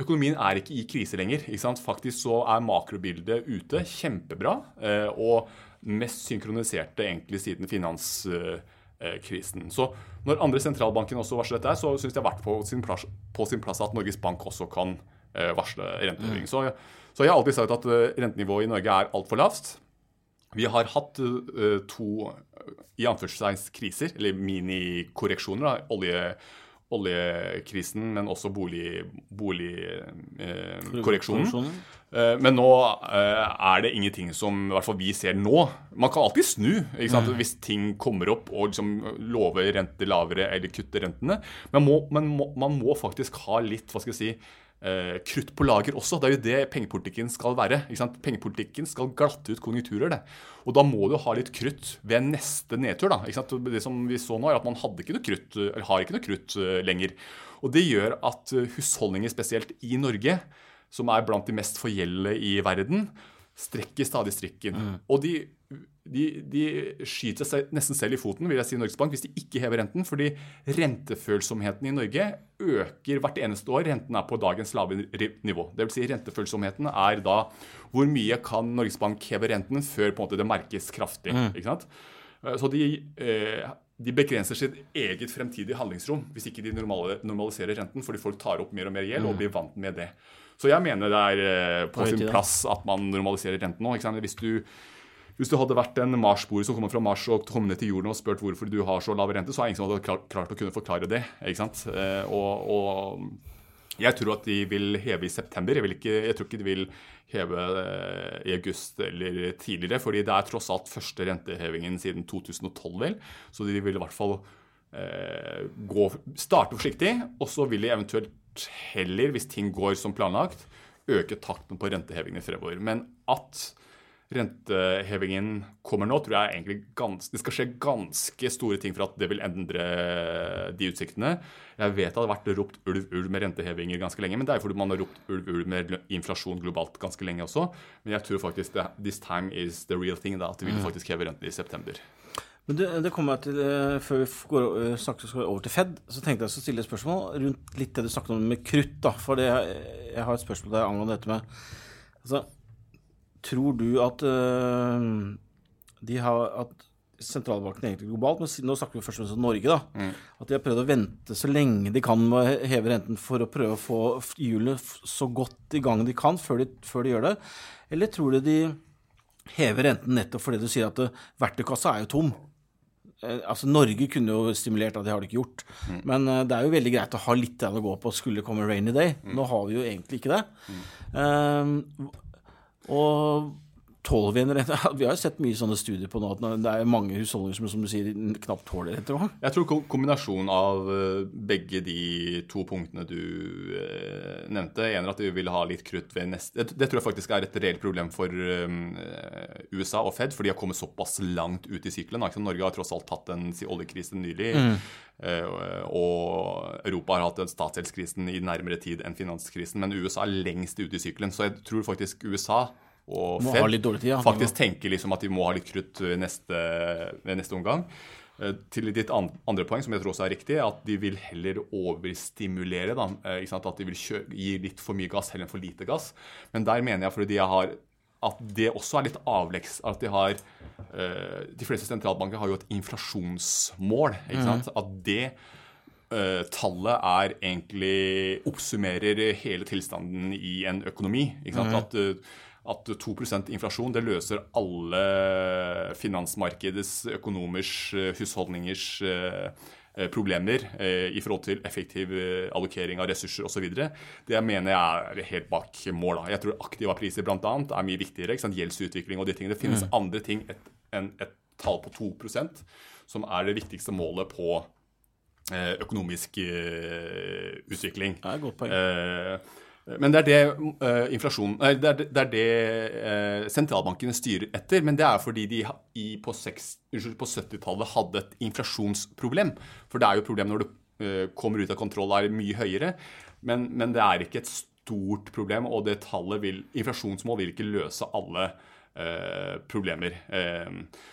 Økonomien er ikke i krise lenger. Faktisk så er makrobildet ute kjempebra. Eh, og mest synkroniserte egentlig siden finanskrisen. Så når andre sentralbanker også varsler dette, så syns jeg det har vært på sin, plass, på sin plass at Norges Bank også kan eh, varsle renteheving. Mm. Så, så, jeg har alltid sagt at rentenivået i Norge er altfor lavt. Vi har hatt uh, to i anførselstegn kriser, eller minikorreksjoner. Olje, oljekrisen, men også boligkorreksjonen. Bolig, eh, eh, men nå eh, er det ingenting som i hvert fall vi ser nå. Man kan alltid snu mm. hvis ting kommer opp og liksom lover renter lavere eller kutter rentene. Men, må, men må, man må faktisk ha litt hva skal jeg si, krutt på lager også. Det er jo det pengepolitikken skal være. Pengepolitikken skal glatte ut konjunkturer. det. Og da må du ha litt krutt ved neste nedtur. da. Det som vi så nå, er at man hadde ikke noe krutt, eller har ikke noe krutt uh, lenger. Og det gjør at uh, husholdninger, spesielt i Norge, som er blant de mest forgjeldede i verden, strekker stadig strikken. Mm. Og de de, de, skyter seg nesten selv i foten vil jeg si Norges Bank, hvis de ikke hever renten. Fordi rentefølsomheten i Norge øker hvert eneste år. Renten er på dagens lave nivå. Det vil si Rentefølsomheten er da hvor mye kan Norges Bank heve renten før på en måte det merkes kraftig. Mm. ikke sant? Eh, så de, eh, de, begrenser sitt eget fremtidige handlingsrom hvis ikke de normaliserer renten, fordi folk tar opp mer og mer gjeld og mm. blir vant med det. Så jeg mener det er eh, på sin plass at man normaliserer renten nå. Hvis du hvis du hadde vært en Mars-boer som kommer fra Mars og kommet ned til jorden og spurt hvorfor du har så lav rente, så det ingen som hadde klart, klart å kunne forklare det. ikke sant? Eh, og, og, jeg tror at de vil heve i september. Jeg, ikke, jeg tror ikke de vil heve eh, i august eller tidligere, fordi det er tross alt første rentehevingen siden 2012, vel. Så de vil i hvert fall eh, gå, starte forsiktig, og så vil de eventuelt heller, hvis ting går som planlagt, øke takten på rentehevingene fremover. Men at rentehevingen kommer nå, tror jeg egentlig gans, det skal skje ganske store ting for at det vil endre de utsiktene. Jeg vet det har vært ropt ulv, ulv med rentehevinger ganske lenge, men det er fordi man har ropt ulv, ulv med inflasjon globalt ganske lenge også. Men jeg tror faktisk det, this time is the real thing, da, at vi vil mm. faktisk heve renten i september. Men det, det kommer jeg til, uh, Før vi går snakker, snakket over til Fed, så tenkte jeg å stille et spørsmål rundt litt det du snakket om med krutt. da, For det, jeg har et spørsmål der angående dette med altså, Tror du at de har at sentralbanken egentlig globalt, men nå snakker vi først og fremst om Norge, da, mm. at de har prøvd å vente så lenge de kan med å heve renten for å prøve å få hjulene så godt i gang de kan før de, før de gjør det? Eller tror du de hever renten nettopp fordi du sier at uh, verktøykassa er jo tom? Uh, altså Norge kunne jo stimulert, det har de ikke gjort. Mm. Men uh, det er jo veldig greit å ha litt å gå på skulle det komme rainy day. Mm. Nå har vi jo egentlig ikke det. Mm. Og tåler vi en rente? Vi har jo sett mye sånne studier på nå at det er mange husholdninger som, som du sier, knapt tåler renteovergang. Jeg tror kombinasjonen av eh, begge de to punktene du eh, nevnte En er at vi vil ha litt krutt ved neste Det tror jeg faktisk er et reelt problem for um, USA og Fed, for de har kommet såpass langt ut i sykelen. Norge har tross alt tatt en oljekrise nylig. Mm. Og Europa har hatt statsgjeldskrisen i nærmere tid enn finanskrisen, men USA er lengst ute i sykelen. Så jeg tror faktisk USA og må Fed tid, ja. faktisk tenker liksom at de må ha litt krutt neste, neste omgang. Eh, til ditt andre poeng, som jeg tror også er riktig, at de vil heller overstimulere. Da, eh, at de vil gi litt for mye gass heller enn for lite gass. Men der mener jeg fordi de har, at det også er litt avleggs. At de har uh, De fleste sentralbanker har jo et inflasjonsmål. ikke Mm. At det uh, tallet er egentlig oppsummerer hele tilstanden i en økonomi. ikke Mm. At uh, at 2% inflasjon det løser alle finansmarkedets, økonomers, eh, husholdningers eh, eh, problemer i forhold til effektiv allokering av ressurser osv. Det mener jeg er helt bak mål. Jeg tror aktiva priser bl.a. er mye viktigere. Gjeldsutvikling og de tingene. Det finnes mm. andre ting enn et tall på 2% som er det viktigste målet på økonomisk utvikling. Det er et godt poeng. Men det er det uh, det er det, er det uh, sentralbankene styrer etter. Men det er fordi de i, på, på 70-tallet hadde et inflasjonsproblem. For det er jo et problem når det uh, kommer ut av kontroll og er mye høyere. Men, men, det er ikke et stort problem, og det tallet vil, inflasjonsmål vil ikke løse alle problemer.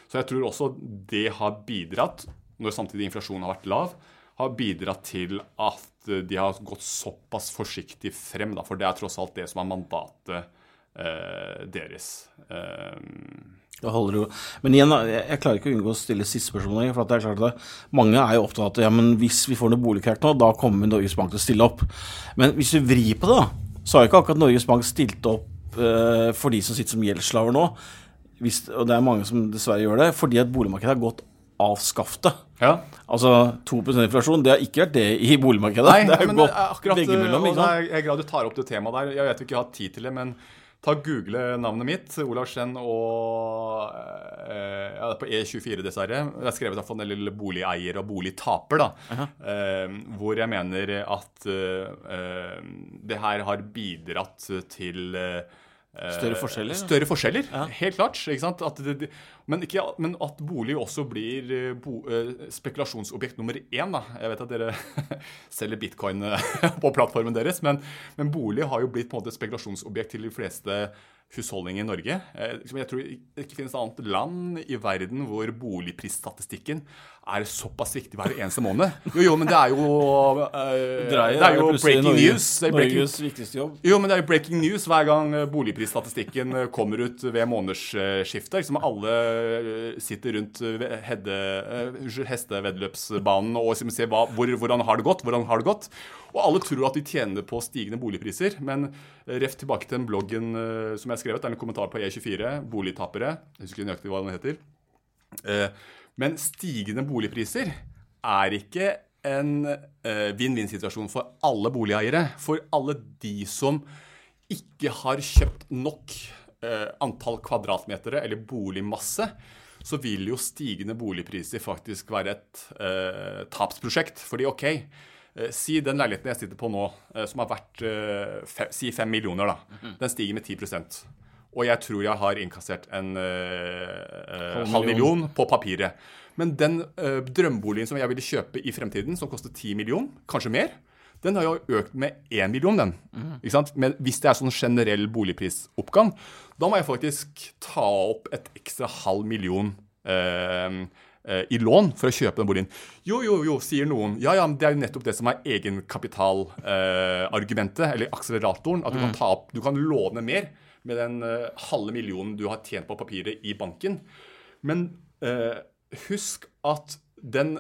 så jeg tror også det har bidratt, når samtidig inflasjonen har vært lav, har bidratt til at de har gått såpass forsiktig frem. Da, for det er tross alt det som er mandatet eh, deres. Eh. Men igjen, jeg klarer ikke å unngå å stille siste spørsmål. for det er klart at Mange er jo opptatt av at ja, men hvis vi får noe boligkart nå, da kommer Norges Bank til å stille opp. Men hvis du vrir på det, da, så har ikke akkurat Norges Bank stilt opp eh, for de som sitter som gjeldsslaver nå. Hvis, og det er mange som dessverre gjør det, fordi at boligmarkedet har gått av det. Ja. Altså 2% inflasjon, det har ikke vært det i boligmarkedet. Nei, det men gått begge akkurat, veggimellom. og er, jeg er glad du tar opp det temaet der. Jeg vet vi ikke har tid til det, men ta google navnet mitt, Olav Skjenn, og eh, ja, det er på E24, dessverre. Det er skrevet av en del boligeier og boligtaper, da. Eh, hvor jeg mener at eh, det her har bidratt til eh, Større forskjeller, ja. Større forskjeller, helt klart. ikke sant? At det, men, ikke, men at bolig også blir eh, bo, eh, spekulasjonsobjekt nummer én. Da. Jeg vet at dere selger bitcoin eh, på plattformen deres, men, men bolig har jo blitt på en måte spekulasjonsobjekt til de fleste husholdninger i Norge. Liksom, Jeg tror det ikke finnes annet land i verden hvor boligprisstatistikken er det såpass viktig hver eneste måned. Jo, jo, men det er jo uh, Det er jo breaking news. Det breaking, Norges viktigste jobb. jo, men det er jo breaking news hver gang eh, boligprisstatistikken eh, kommer ut ved månedsskiftet. Liksom alle sitter rundt Hedde, eh, hesteveddeløpsbanen og liksom ser hva, hvor, hvordan har det gått. hvordan har det gått. Og alle tror at de tjener på stigende boligpriser. Men ref tilbake til den bloggen uh, som jeg har skrevet, det er en kommentar på E24, Boligtapere. Jeg husker ikke nøyaktig hva den heter. Eh, Men stigende boligpriser er ikke en eh, vinn-vinn-situasjon for alle boligeiere. For alle de som ikke har kjøpt nok eh, antall kvadratmeter eller boligmasse, så vil jo stigende boligpriser faktisk være et eh, tapsprosjekt. Fordi OK, eh, si den leiligheten jeg sitter på nå, eh, som har vært eh, si fem millioner, da. Den stiger med 10 Og jeg tror jeg har innkassert en uh, eh, halv million på papiret. Men den uh, drømmeboligen som jeg ville kjøpe i fremtiden, som koster 10 millioner, kanskje mer, den har jo økt med 1 million, den. Ikke sant? Men hvis det er sånn generell boligprisoppgang, da må jeg faktisk ta opp et ekstra halv million eh, eh, i lån for å kjøpe den boligen. Jo, jo, jo, sier noen. Ja, ja, men det er jo nettopp det som er egenkapitalargumentet, eller akseleratoren. At du kan ta opp, du kan låne mer med den eh, halve millionen du har tjent på papiret i banken. Men eh, husk at den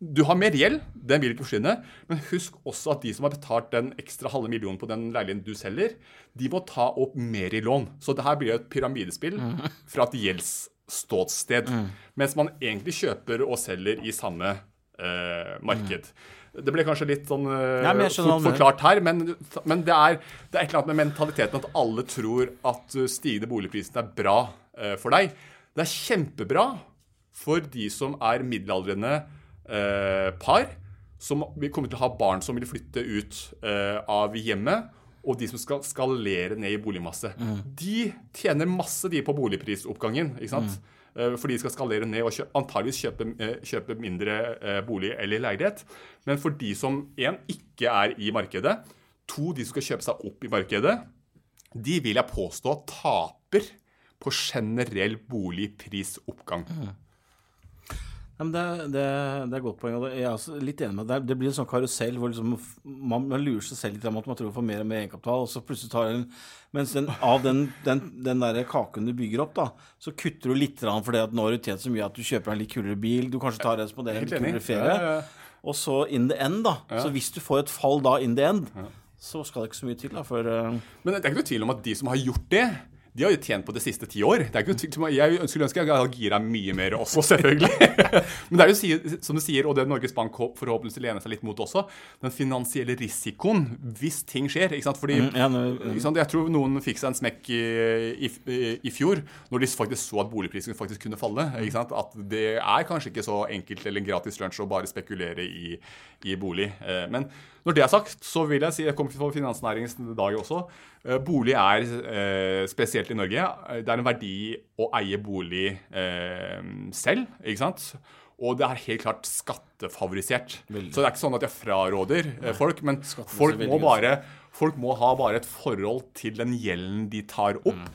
Du har mer gjeld, den vil ikke forsvinne. Men husk også at de som har betalt den ekstra halve millionen på den leiligheten du selger, de må ta opp mer i lån. Så det her blir et pyramidespill fra et gjeldsståsted. Mens man egentlig kjøper og selger i samme eh, marked. Det ble kanskje litt sånn eh, Ja, fort forklart her, men, men det, er, det er et eller annet med mentaliteten at alle tror at uh, stigende boligpriser er bra eh, for deg. Det er kjempebra for de som er middelaldrende eh, par, som vil komme til å ha barn som vil flytte ut eh, av hjemmet, og de som skal skalere ned i boligmasse. De tjener masse, de, på boligprisoppgangen. ikke sant? Eh, For de skal skalere ned og kjø antageligvis kjøpe, eh, kjøpe mindre eh, bolig eller leilighet. Men for de som én ikke er i markedet, to de som skal kjøpe seg opp i markedet, de vil jeg påstå taper på generell boligprisoppgang. Ja, det, det, det er godt poeng. Jeg er også litt enig med deg. Det blir en sånn karusell hvor liksom man, man lurer seg selv litt om at man tror man får mer og mer egenkapital, og så plutselig tar en Mens den, av den, den, den der kaken du bygger opp, da, så kutter du litt fordi at nå har du tjent så mye at du kjøper en litt kulere bil, du kanskje tar responderer en litt kulere ferie. Ja, ja. Og så in the end, da. Så hvis du får et fall da in the end, så skal det ikke så mye til, da, for uh... Men det er ikke noe tvil om at de som har gjort det, de har jo tjent på det siste ti år. Det ikke jeg skulle ønske jeg hadde gira mye mer også, selvfølgelig. Men det er jo som du sier, og det Norges Bank forhåpentligvis lener seg litt mot også, den finansielle risikoen hvis ting skjer. ikke sant? Fordi ikke sant? Jeg tror noen fikk seg en smekk i, i, i fjor når de faktisk så at boligprisen faktisk kunne falle. ikke sant? At det er kanskje ikke så enkelt eller en gratis lunsj å bare spekulere i, i bolig. Eh, Men når det er sagt, så vil jeg si jeg kommer på finansnæringens dag også. eh, Bolig er, eh, spesielt i Norge, eh, det er en verdi å eie bolig selv. ikke sant? Og det er helt klart skattefavorisert. Veldig. Så det er ikke sånn at jeg fraråder Nei, folk, men folk må, bare, folk må ha bare et forhold til den gjelden de tar opp,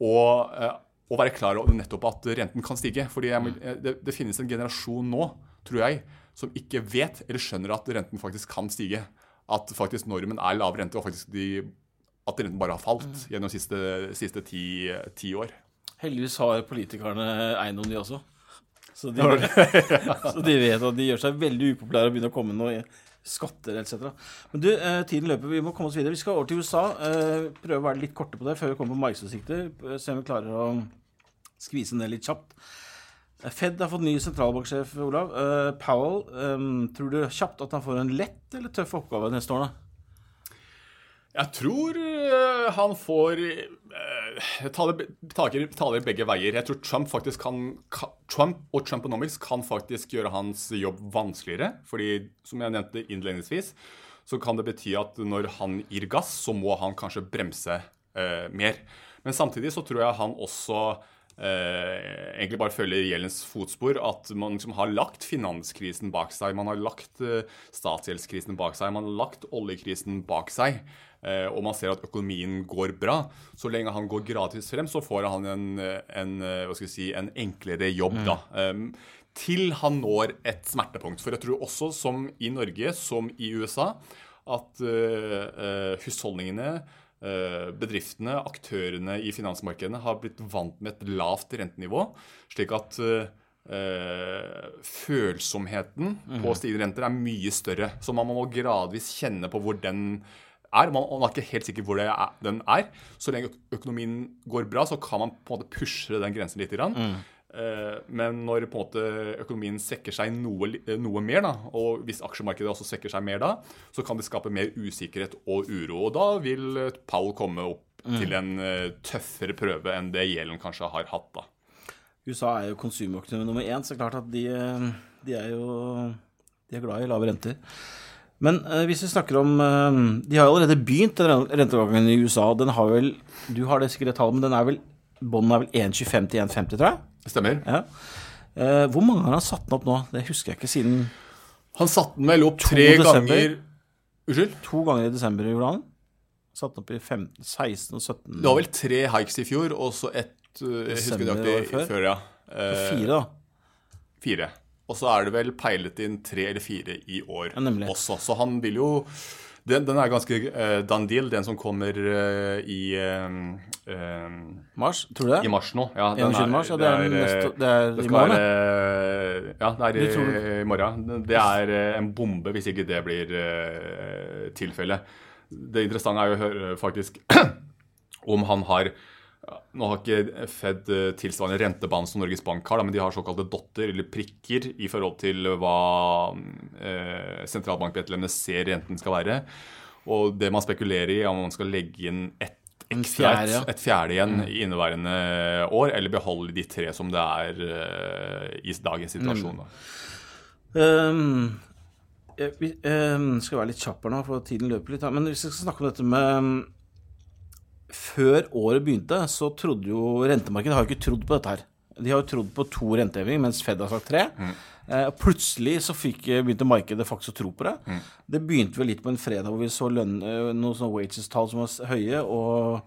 og, eh, og være klar over nettopp at renten kan stige. Fordi jeg, eh, det, det finnes en generasjon nå, tror jeg, som ikke vet eller skjønner at renten faktisk kan stige. At faktisk normen er lav rente, og faktisk de, at renten bare har falt gjennom de siste, siste ti, ti år. Heldigvis har politikerne eiendom, de også. Så de, så de vet at de gjør seg veldig upopulære og begynner å komme noe skatter etc. Men du, eh, tiden løper, vi må komme oss videre. Vi skal over til USA. Eh, prøve å være litt korte på det før vi kommer på markedsutsikter. Eh, se om vi klarer å skvise ned litt kjapt. Eh, Fed har fått ny sentralbanksjef, Olav. Uh, Powell. um, tror du kjapt at han får en lett eller tøff oppgave neste år? da? Jeg tror uh, han får uh, taler, taler, taler begge veier. Jeg tror Trump faktisk kan, ka- Trump og Trumponomics kan faktisk gjøre hans jobb vanskeligere. Fordi, som jeg nevnte innledningsvis, så kan det bety at når han gir gass, så må han kanskje bremse mer. Men samtidig så tror jeg han også eh, egentlig bare følger gjeldens fotspor. At man liksom har lagt finanskrisen bak seg, man har lagt eh, statsgjeldskrisen bak seg, man har lagt oljekrisen bak seg. eh, og man ser at økonomien går bra. Så lenge han går gradvis frem, så får han en, en, eh, si, en enklere jobb. da. Um, til han når et smertepunkt. For jeg tror også, som i Norge, som i USA, at eh, eh, husholdningene eh, bedriftene, aktørene i finansmarkedene har blitt vant med et lavt rentenivå, slik at eh, eh, følsomheten på stigende renter er mye større. Så man må gradvis kjenne på hvor den er. Man, man er ikke helt sikker hvor er, den er. Så lenge økonomien går bra, så kan man på en måte pushe den grensen litt. Grann. Eh, men når på en måte økonomien svekker seg noe, eh, noe mer, da, og hvis aksjemarkedet også svekker seg mer da, så kan det skape mer usikkerhet og uro. Og da vil eh, Powell komme opp til en eh, tøffere prøve enn det gjelden kanskje har hatt. da. USA er jo konsumøkonomi nummer én, så klart at de, eh, de er jo de er glad i lave renter. Men eh, hvis vi snakker om eh, De har jo allerede begynt den ren- renteovergangen i USA. Den har vel Du har det sikkert et tall, men den er vel bånden er vel 1,25 til 1,50, tror jeg. Stemmer. Ja. Eh, hvor mange har han satt den opp nå? Det husker jeg ikke siden Han satte den vel opp tre desember. ganger Unnskyld? to ganger i desember gjorde han. Satt den opp i 15, 16 og 17 Det var vel tre hikes i fjor, og så ett eh, Jeg husker året før? før, ja. Eh, Fire, da. Fire. Og så er det vel peilet inn tre eller fire i år Ja, også. Så han vil jo Den, den er ganske uh, done deal, den som kommer uh, i uh, Mars, tror du det? I mars nå. Ja, den Er, mars? Ja, det er, er, neste, det er det i morgen. være det. Ja, det er i, i morgen. Det er en bombe hvis ikke det blir tilfellet. Det interessante er jo å høre faktisk om han har Nå har ikke Fed eh, tilsvarende rentebane som Norges Bank har, men de har såkalte dotter, eller prikker, i forhold til hva eh, sentralbankmedlemmene ser renten skal være. Og det man spekulerer i, er om man skal legge inn ett En ekstra, fjerde, ja. et, fjerde igjen i inneværende år, eller beholde de tre som det er eh, i dagens situasjon. Da. Um, jeg, vi um, skal være litt kjapp her nå, for tiden løper litt. Men hvis vi skal snakke om dette med Før året begynte, så trodde jo rentemarkedet har jo ikke trodd på dette her. De har jo trodd på to rentehevinger, mens Fed har sagt tre. Eh, og plutselig så fikk, begynte markedet faktisk å tro på det. Det begynte vel litt på en fredag hvor vi så lønn, eh, noen sånne wages-tall som var høye, og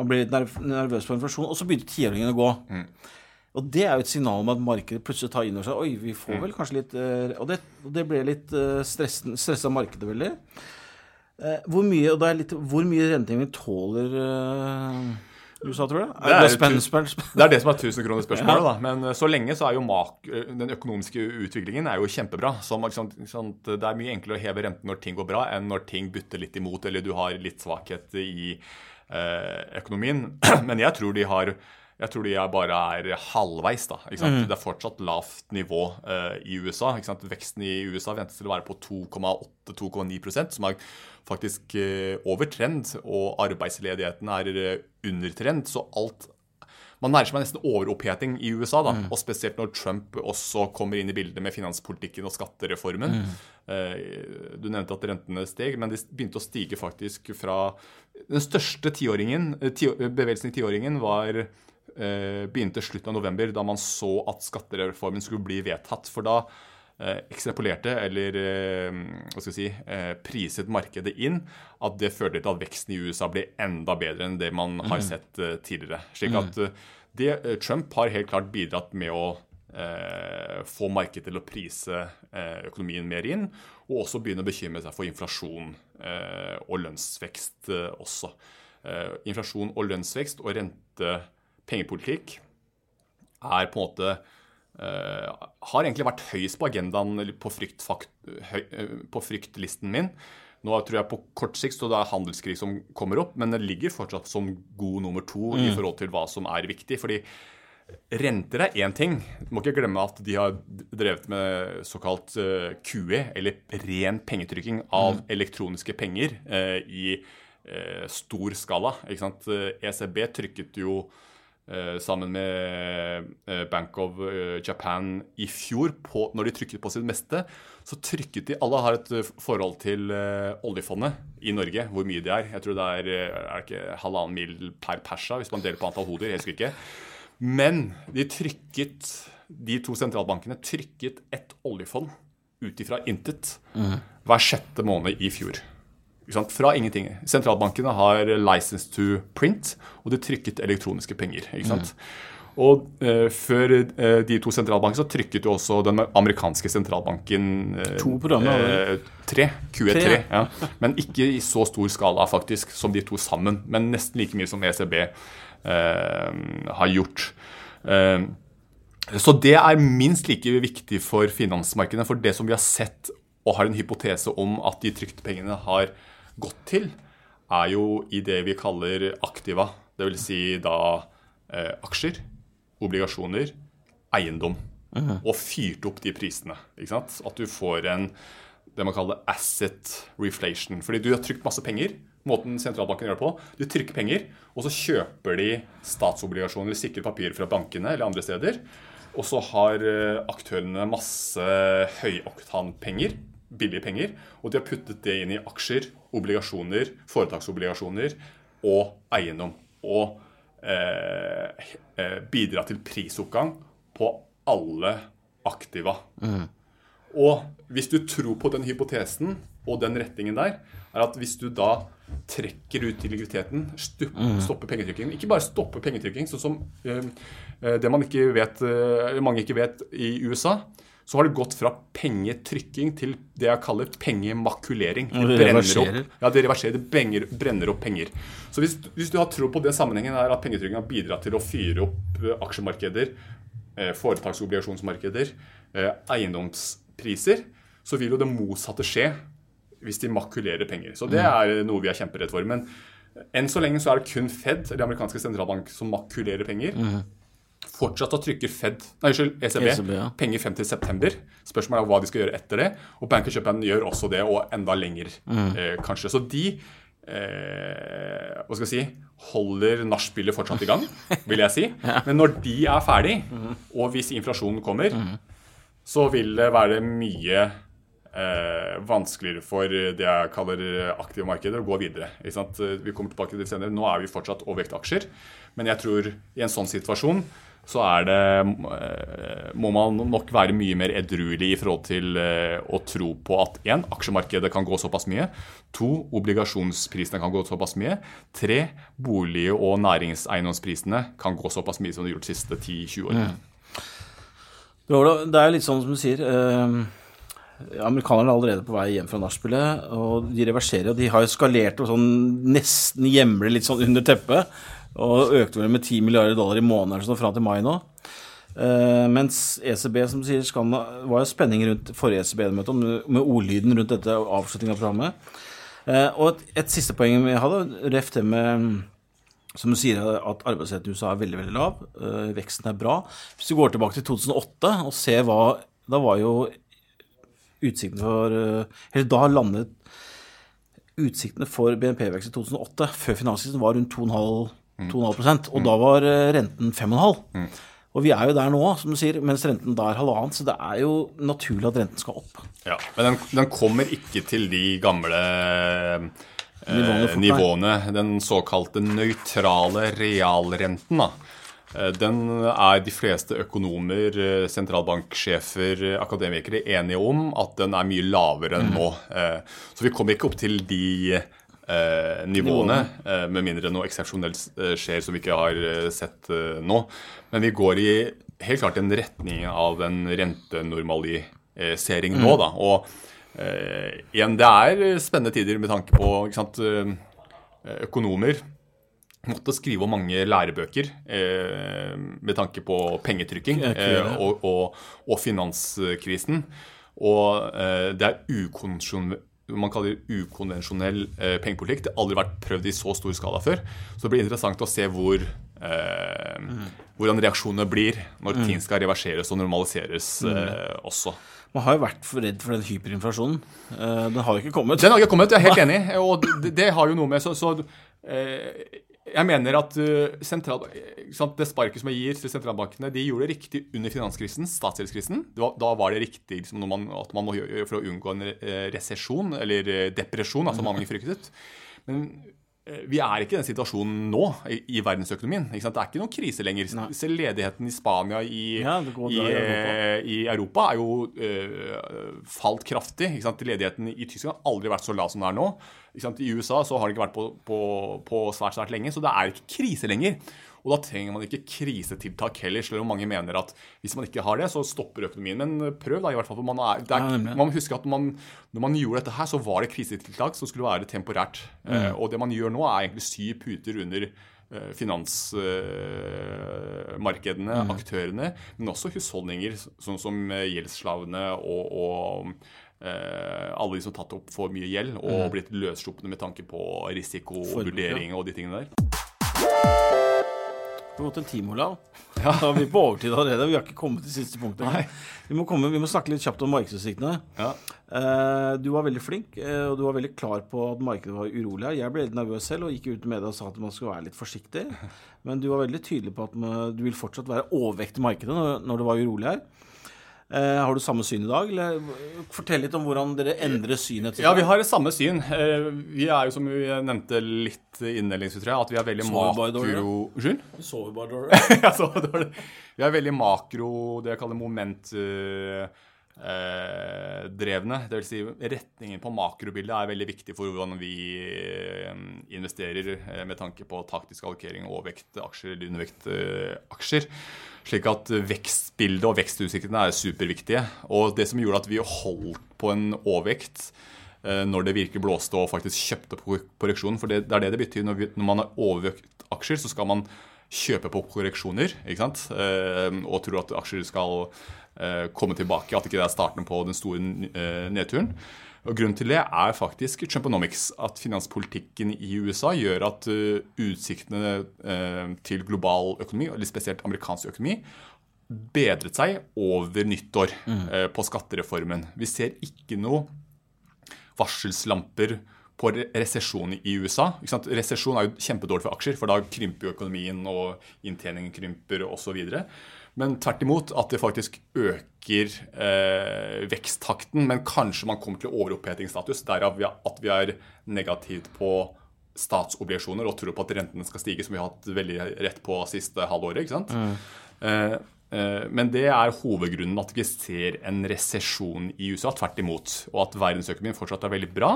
man ble litt nervøs for inflasjon. Og så begynte tiåringen å gå. Og det er jo et signal om at markedet plutselig tar inn over seg Oi, vi får vel kanskje litt eh, Og det, det ble litt stressa markedet veldig. Eh, hvor mye og da er litt, hvor mye renteheving tåler uh, USA, tror du? Det er det er spørsmål. Det er det som er tusenkronersspørsmålet. da. Men eh, så lenge så er jo mak den økonomiske utviklingen er jo kjempebra. Så Det er mye enklere å heve renten når ting går bra, enn når ting butter litt imot, eller du har litt svakhet i økonomien. Men jeg tror de har jeg tror de bare er halvveis. da, sant? Det er fortsatt lavt nivå uh, i USA. Veksten i USA ventes til å være på 2,8-2,9% som er faktisk uh, over trend. Og arbeidsledigheten er uh, under trend. Så alt man nærmer seg nesten overoppheting i USA, da, og spesielt når Trump også kommer inn i bildet med finanspolitikken og skattereformen. Mm. Du nevnte at rentene steg, men de begynte å stige faktisk fra Den største bevegelsen i tiåringen var begynte slutten av november, da man så at skattereformen skulle bli vedtatt. For da eh, ekstrapolerte, eller eh, hva skal vi si, eh, priset markedet inn at det førte til at veksten i USA ble enda bedre enn det man har sett eh, tidligere. Slik at eh, det, eh, Trump har helt klart bidratt med å eh, få markedet til å prise eh, økonomien mer inn, og også begynne å bekymre seg for inflasjon eh, og lønnsvekst eh, også. Eh, inflasjon og lønnsvekst og rente pengepolitikk er på en måte har egentlig vært høyest på agendaen eller på, fryktfakt, høy, på fryktlisten min. Nå tror jeg på kort sikt så det er handelskrig som kommer opp, men det ligger fortsatt som god nummer to mm. i forhold til hva som er viktig. fordi Renter er én ting. Du må ikke glemme at de har drevet med såkalt QE, eller ren pengetrykking av mm. elektroniske penger, i stor skala. ECB e trykket jo Eh, sammen med eh, Bank of eh, Japan i fjor, på, når de trykket på sitt meste, så trykket de Alle har et forhold til oljefondet i Norge, hvor mye det er. Jeg tror det er, er ikke halvannen mil per persa hvis man deler på antall hoder. jeg husker ikke. Men de trykket, de to sentralbankene trykket et oljefond ut ifra intet mm. hver sjette måned i fjor. Fra ingenting. Sentralbankene har license to print, og de trykket elektroniske penger. ikke sant? Mm. Og eh, før eh, de to sentralbankene så trykket jo også den amerikanske sentralbanken eh, To programmer? Eh, tre. QE3. Ja. Men ikke i så stor skala faktisk som de to sammen. Men nesten like mye som ECB eh, har gjort. Eh, så det er minst like viktig for finansmarkedene. For det som vi har sett og har en hypotese om at de trykte pengene har gått til, er jo i det vi kaller aktiva. Dvs. Si da eh, aksjer, obligasjoner, eiendom. Uh. Og fyrt opp de prisene. Ikke sant? At du får en det man kaller asset reflation. Fordi du har trykt masse penger. Måten sentralbanken gjør det på. Du trykker penger, og så kjøper de statsobligasjoner eller sikre papirer fra bankene eller andre steder. Og så har eh, aktørene masse høyoktanpenger billige penger. Og de har puttet det inn i aksjer, obligasjoner, foretaksobligasjoner og eiendom. Og eh, eh, bidra til prisoppgang på alle aktiva. Mm. Og hvis du tror på den hypotesen og den retningen der, er at hvis du da trekker ut likviditeten, mm. stopper pengetrykkingen Ikke bare stopper pengetrykking, sånn som eh, eh, det man ikke vet, eh, mange ikke vet i USA så har det gått fra pengetrykking til det jeg kaller pengemakulering. Det, det reverserer. Opp, ja, det reverserer. Det benger, brenner opp penger. Så hvis, hvis, du har tro på den sammenhengen er at pengetrykking har bidratt til å fyre opp eh, aksjemarkeder, eh, foretaksobligasjonsmarkeder, eh, eiendomspriser, så vil jo det motsatte skje hvis de makulerer penger. Så det mm. er noe vi er kjemperedd for. Men enn så lenge så er det kun Fed, eller amerikanske sentralbank, som makulerer penger. Mm. Fortsatt å trykke Fed, nei, unnskyld, ECB, ECB ja. penger frem til september. Spørsmålet er hva de skal gjøre etter det. Og Bank of Japan gjør også det, og enda lenger, mm. eh, kanskje. Så de eh, hva skal jeg si, holder nachspielet fortsatt i gang, vil jeg si. ja. Men når de er ferdig, mm. og hvis inflasjonen kommer, mm. så vil det være mye eh, vanskeligere for det jeg kaller aktive markeder å gå videre. Vi kommer tilbake til det senere. Nå er vi fortsatt overvekt aksjer, men jeg tror i en sånn situasjon så er det eh, må man nok være mye mer edruelig i forhold til eh, å tro på at én, aksjemarkedet kan gå såpass mye. To, obligasjonsprisene kan gå såpass mye. Tre, bolig- og næringseiendomsprisene kan gå såpass mye som de har gjort de siste 10-20 årene. Mm. Det er litt sånn som du sier. Eh, amerikanerne er allerede på vei hjem fra nachspielet, og de reverserer. og De har skalert og sånn nesten hjemler litt sånn under teppet. Og økte vel med 10 milliarder dollar i måneden sånn, fram til mai nå. Uh, mens ECB, som du sier, skal, var jo spenning rundt forrige ECB-møte med ordlyden rundt dette avslutningen av programmet. Uh, og et, et, siste poeng vi hadde, ref det med som du sier, at arbeidsledigheten i USA er veldig veldig lav. Uh, veksten er bra. Hvis du går tilbake til 2008 og ser hva Da var jo utsiktene for Eller da landet utsiktene for BNP-vekst i 2008, før finanskrisen, var rundt 2,5 2,5% Og da var eh, renten 5,5 mm. Og vi er jo der nå, som du sier, mens renten da er halvannet. Så det er jo naturlig at renten skal opp. Ja, Men den, den kommer ikke til de gamle eh, nivåene. Den såkalte nøytrale realrenten. da. Eh, den er de fleste økonomer, eh, sentralbanksjefer, akademikere enige om at den er mye lavere enn mm. nå. Så vi kommer ikke opp til de eh, nivåene, eh, med mindre noe eksepsjonelt eh, skjer som vi ikke har eh, sett eh, nå. Men vi går i helt klart en retning av en rentenormalisering nå, mm. da. Og eh, igjen, det er spennende tider med tanke på ikke sant, økonomer måtte skrive om mange lærebøker eh, med tanke på pengetrykking og, og, og finanskrisen. Og det er ukonsjon- man kaller det ukonvensjonell eh, pengepolitikk. Det har aldri vært prøvd i så stor skala før. Så det blir interessant å se hvor, eh, Mm. hvordan reaksjonene blir når ting skal reverseres og normaliseres Mm. eh, også. Man har jo vært for redd for den hyperinflasjonen. Eh, den har jo ikke kommet. Den har ikke kommet, jeg er helt enig. Og det, det har jo noe med Så, så eh, jeg mener at uh, sentral, det sparket som jeg gir til sentralbankene, de gjorde det riktig under finanskrisen, statsgjeldskrisen. Da var det riktig liksom, man, at man må gjøre for å unngå en eh, resesjon, eller eh, depresjon, altså mange fryktet. Men eh, vi er ikke i den situasjonen nå i, i verdensøkonomien. Det er ikke noen krise lenger. Selv ledigheten i Spania, i, Ja, i, i Europa. eh, i Europa, er jo eh, falt kraftig. Ledigheten i Tyskland har aldri vært så lav som den er nå. I USA så har det ikke vært på, på, på svært svært lenge, så det er ikke krise lenger. Og da trenger man ikke krisetiltak heller, selv om mange mener at hvis man ikke har det, så stopper økonomien. Men prøv da, i hvert fall. For man, er, er, man må huske at når man, når man gjorde dette her, så var det krisetiltak som skulle være temporært. Eh, og det man gjør nå, er egentlig sy puter under eh, finansmarkedene, aktørene, men også husholdninger, sånn som eh, gjeldsslavene og, og eh, alle de som har tatt opp for mye gjeld og blitt løssluppne med tanke på risikovurdering og de tingene der. Det har gått en time, Olav. Da er vi på overtid allerede. Vi har ikke kommet til siste punktet. Nei. Vi må, komme, vi må snakke litt kjapt om markedsutsiktene. Ja. Eh, du var veldig flink, eh, og du var veldig klar på at markedet var urolig. Jeg ble litt nervøs selv og gikk ut med det og sa at man skulle være litt forsiktig. Men du var veldig tydelig på at man, du vil fortsatt være overvekt i markedet når, når det var urolig her. Eh, har du samme syn i dag? Eller fortell litt om hvordan dere endrer synet. Ja, vi har det samme syn. Eh, Vi er jo, som vi nevnte litt innledningsvis, tror jeg, at vi er veldig makro... Unnskyld? Sover bare dårlig. Ja, sover dårlig. Vi er veldig makro, det jeg kaller momentdrevne. Det vil si, retningen på makrobildet er veldig viktig for hvordan vi eh, investerer eh, med tanke på taktisk allokering, overvektaksjer eller undervekt aksjer. Slik at vekstbildet og vekstutsiktene er superviktige. Og det som gjorde at vi holdt på en overvekt eh, når det virkelig blåste og faktisk kjøpte på korreksjonen. For det, er det det betyr. Når, vi, når man har overvekt aksjer, så skal man kjøpe på korreksjoner ikke sant? Eh, og tror at aksjer skal eh, komme tilbake. At ikke det er starten på den store eh, nedturen. Og Grunnen til det er faktisk Trumponomics. At finanspolitikken i USA gjør at eh, utsiktene eh, til global økonomi, eller spesielt amerikansk økonomi, bedret seg over nyttår eh, på skattereformen. Vi ser ikke noe varselslamper på re- resesjon i USA. Resesjon er jo kjempedårlig for aksjer, for da krymper jo økonomien, og inntjeningen krymper osv. Men tvert imot at det faktisk øker eh, veksttakten, men kanskje man kommer til overopphetingsstatus. Derav at vi er negativt på statsobligasjoner og tror på at rentene skal stige, som vi har hatt veldig rett på siste halvåret. ikke sant? Eh, eh, men det er hovedgrunnen at vi ser en resesjon i USA, tvert imot. Og at verdensøkonomien fortsatt er veldig bra.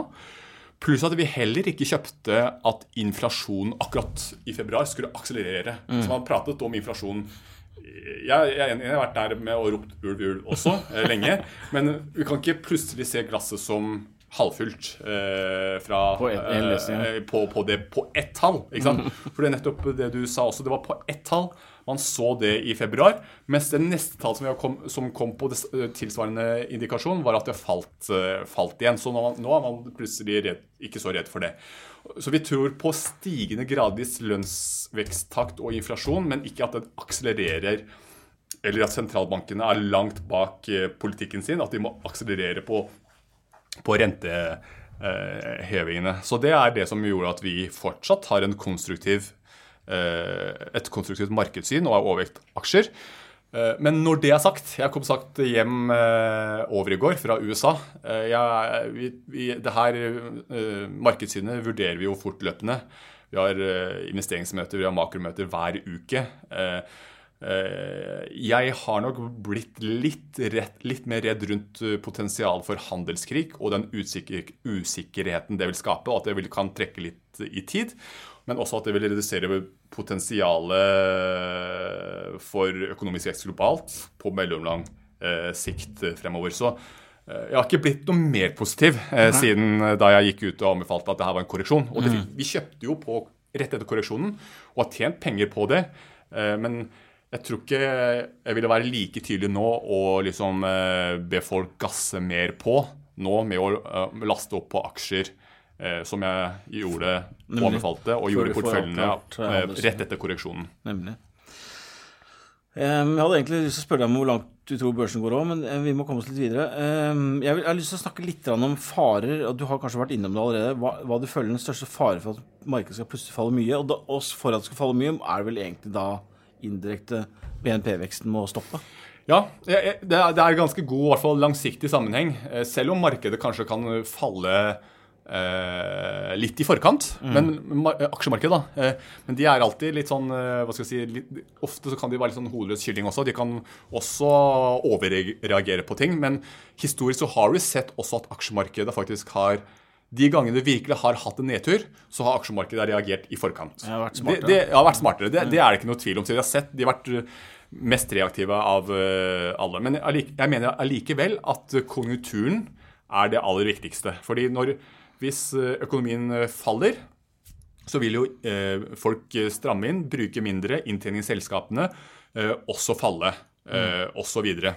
Pluss at vi heller ikke kjøpte at inflasjonen akkurat i februar skulle akselerere. Så man pratet om inflasjon jeg, jeg jeg har vært der med og ropt ulv, ulv også eh, lenge. Men vi kan ikke plutselig se glasset som halvfullt eh, fra, På ett- en ja. eh, på, på, det, på ett tall. ikke sant? For det er nettopp det du sa også. Det var på ett tall. Man så det i februar. Mens det neste tall som, kom, som kom på det, eh, tilsvarende indikasjon, var at det falt, eh, falt igjen. Så nå, nå er man plutselig redd, ikke så redd for det. Så vi tror på stigende gradvis lønnsveksttakt og inflasjon, men ikke at den akselererer eller at sentralbankene er langt bak eh, politikken sin. At de må akselerere på, på rentehevingene. Så det er det som gjorde at vi fortsatt har konstruktiv, eh, et konstruktivt markedssyn og er overvekt aksjer. Eh, Men når det er sagt Jeg kom sagt hjem eh, over i går fra USA. Eh, Jeg, vi, vi, det her eh, markedssynet vurderer vi jo fortløpende. Vi har eh, investeringsmøter, vi har makromøter hver uke. Eh, Eh, Jeg har nok blitt litt, rett, litt mer redd rundt eh, potensial for handelskrig og den usikker, usikkerheten det vil skape, og at det vil, kan trekke litt i tid. Men også at det vil redusere potensialet for økonomisk vekst globalt på mellomlang eh, sikt fremover. Så eh, jeg har ikke blitt noe mer positiv eh, siden eh, da jeg gikk ut og anbefalte at det her var en korreksjon. Og det, vi kjøpte jo på rett etter korreksjonen og har tjent penger på det. Eh, men jeg tror ikke jeg ville være like tydelig nå og liksom eh, be folk gasse mer på nå med å eh, laste opp på aksjer eh, som jeg gjorde og anbefalte, og gjorde porteføljene rett etter korreksjonen. Nemlig. Jeg hadde egentlig lyst til å spørre deg om hvor langt du tror børsen går òg, men vi må komme oss litt videre. Jeg, vil, jeg har lyst til å snakke litt om farer, og du har kanskje vært innom det allerede. Hva, hva du føler den største fare for at markedet skal plutselig falle mye? Og da, og for at det skal falle mye, er det vel egentlig da indirekte BNP-veksten må stoppe? Ja, det er, ganske god i hvert fall langsiktig sammenheng. Eh, Selv om markedet kanskje kan falle eh, litt i forkant. Men eh, aksjemarkedet, da. Eh, men de er alltid litt sånn eh, hva skal jeg si, litt, Ofte så kan de være litt sånn hodeløs kylling også. De kan også overreagere på ting. Men historisk så har vi sett også at aksjemarkedet faktisk har de gangene du virkelig har hatt en nedtur, så har aksjemarkedet reagert i forkant. Det har vært smartere. Det, det, har vært smartere. Det, det er det ikke noe tvil om. Så de har sett, de har vært uh, mest reaktive av uh, alle. Men jeg mener allikevel at konjunkturen er det aller viktigste. Fordi når, hvis uh, økonomien faller, så vil jo eh, folk eh, stramme inn, bruke mindre, inntjening i selskapene eh, også falle, og osv. Eh,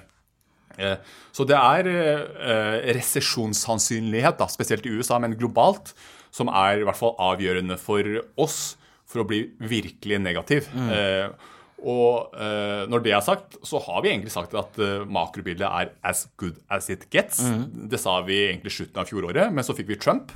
så det er eh, resesjonssannsynlighet, da, spesielt i USA, men globalt, som er i hvert fall avgjørende for oss for å bli virkelig negativ. Mm. og eh, når det er sagt, så har vi egentlig sagt at eh, makrobildet er as good as it gets. Det sa vi egentlig slutten av fjoråret, men så fikk vi Trump.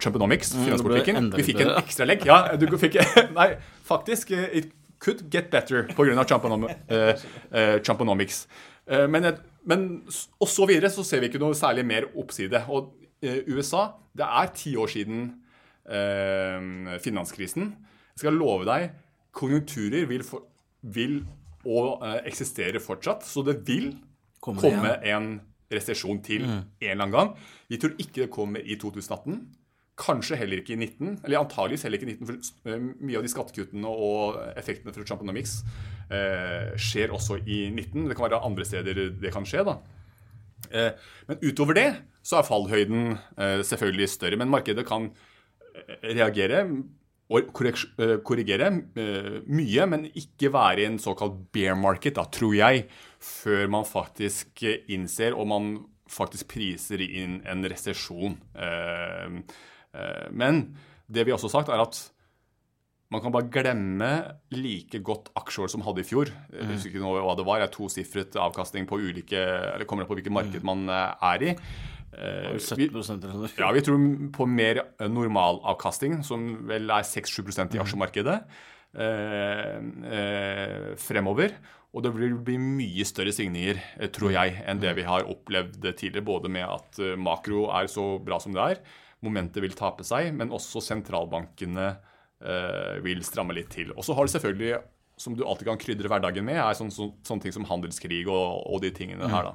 Trumponomics, finanspolitikken. Mm, Vi fikk en ekstra legg. Ja, du fikk Nei, faktisk. eh, It could get better pga. Trumponomics. Uh, uh, Trumponomics. Eh, men, men og så videre så ser vi ikke noe særlig mer oppside. Og eh, USA, det er ti år siden eh, finanskrisen. Jeg skal love deg, konjunkturer vil, for, vil og eh, eksistere fortsatt. Så det vil Komme komme, en resesjon til en eller annen gang. Vi tror ikke det kommer i 2018. Kanskje heller ikke i 19, eller antageligvis heller ikke i 19, for eh, mye av de skattekuttene og effektene fra Trumponomics eh, skjer også i 19. Det kan være andre steder det kan skje, da. Eh, men utover det så er fallhøyden eh, selvfølgelig større. Men markedet kan eh, reagere og eh, korrigere mye, men ikke være i en såkalt bear market, da, tror jeg, før man faktisk innser og man faktisk priser inn en resesjon. Eh, Men det vi også har sagt, er at man kan bare glemme like godt aksjeår som hadde i fjor. Jeg husker ikke noe hva det var. Det er tosifret avkastning på ulike Eller kommer det på hvilket marked man eh, er i. Eh, vi, 70 eller noe ja, vi tror på mer normalavkastning, som vel er 6-7% i aksjemarkedet, eh, eh, fremover. Og det vil bli mye større svingninger, eh, tror jeg, enn det vi har opplevd tidligere. Både med at eh, makro er så bra som det er, momentet vil tape seg, men også sentralbankene eh, vil stramme litt til. Og så har du selvfølgelig, som du alltid kan krydre hverdagen med, er sånn, sånn, sånne ting som handelskrig og, og de tingene her, da.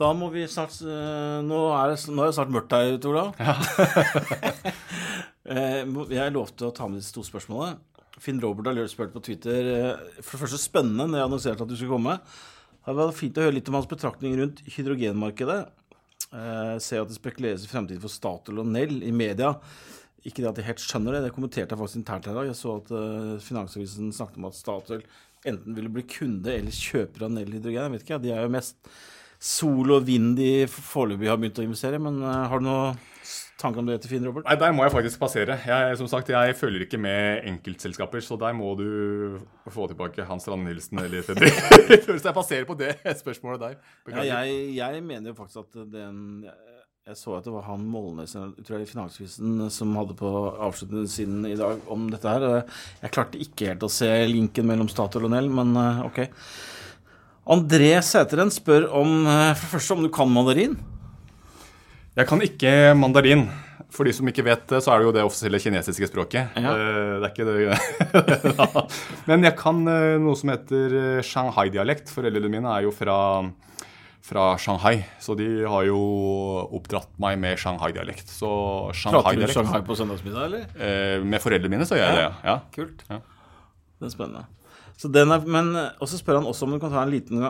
Da må vi snart eh, Nå er det, nå er det snart mørkt her Tor Olav. Eh, jeg lovte å ta med disse to spørsmålene. Finn Robert har spurt på Twitter eh, For det første spennende når jeg annonserte at du skulle komme. Det var fint å høre litt om hans betraktninger rundt hydrogenmarkedet. Eh, ser at det spekuleres i fremtiden for Statoil og Nell i media. Ikke det at jeg helt skjønner det, det kommenterte jeg faktisk internt her i dag. Jeg så at uh, Finansavisen snakket om at Statoil enten ville bli kunde eller kjøper av Nell hydrogen. Jeg vet ikke, de er jo mest sol og vind de foreløpig har begynt å investere. Men uh, har du noe tanke om det til Finn Robert? Nei, Der må jeg faktisk passere. Jeg, som sagt, jeg følger ikke med enkeltselskaper, så der må du få tilbake Hans Strand Nilsen eller Fredrik. så jeg passerer på det spørsmålet der. Ja, jeg, jeg mener jo faktisk at den Jeg så at det var han Målnes tror jeg, i finanskrisen, som hadde på avsluttende siden i dag om dette her. Jeg klarte ikke helt å se linken mellom Statoil og Nell, men eh, ok. André Sæteren spør om eh, for det første om du kan mandarin. Jeg kan ikke mandarin. For de som ikke vet det, så er det jo det offisielle kinesiske språket. Ja. Eh, Det er ikke det Men jeg kan eh, noe som heter eh, Shanghai-dialekt. Foreldrene mine er jo fra, fra Shanghai, så de har jo oppdratt meg med Shanghai-dialekt. Så Prater du Shanghai-dialekt på søndagsmiddag, eller? Med foreldrene mine så gjør jeg det, ja. Kult. Ja. Det er spennende. Så den er, men Og så spør han også om du kan ta en liten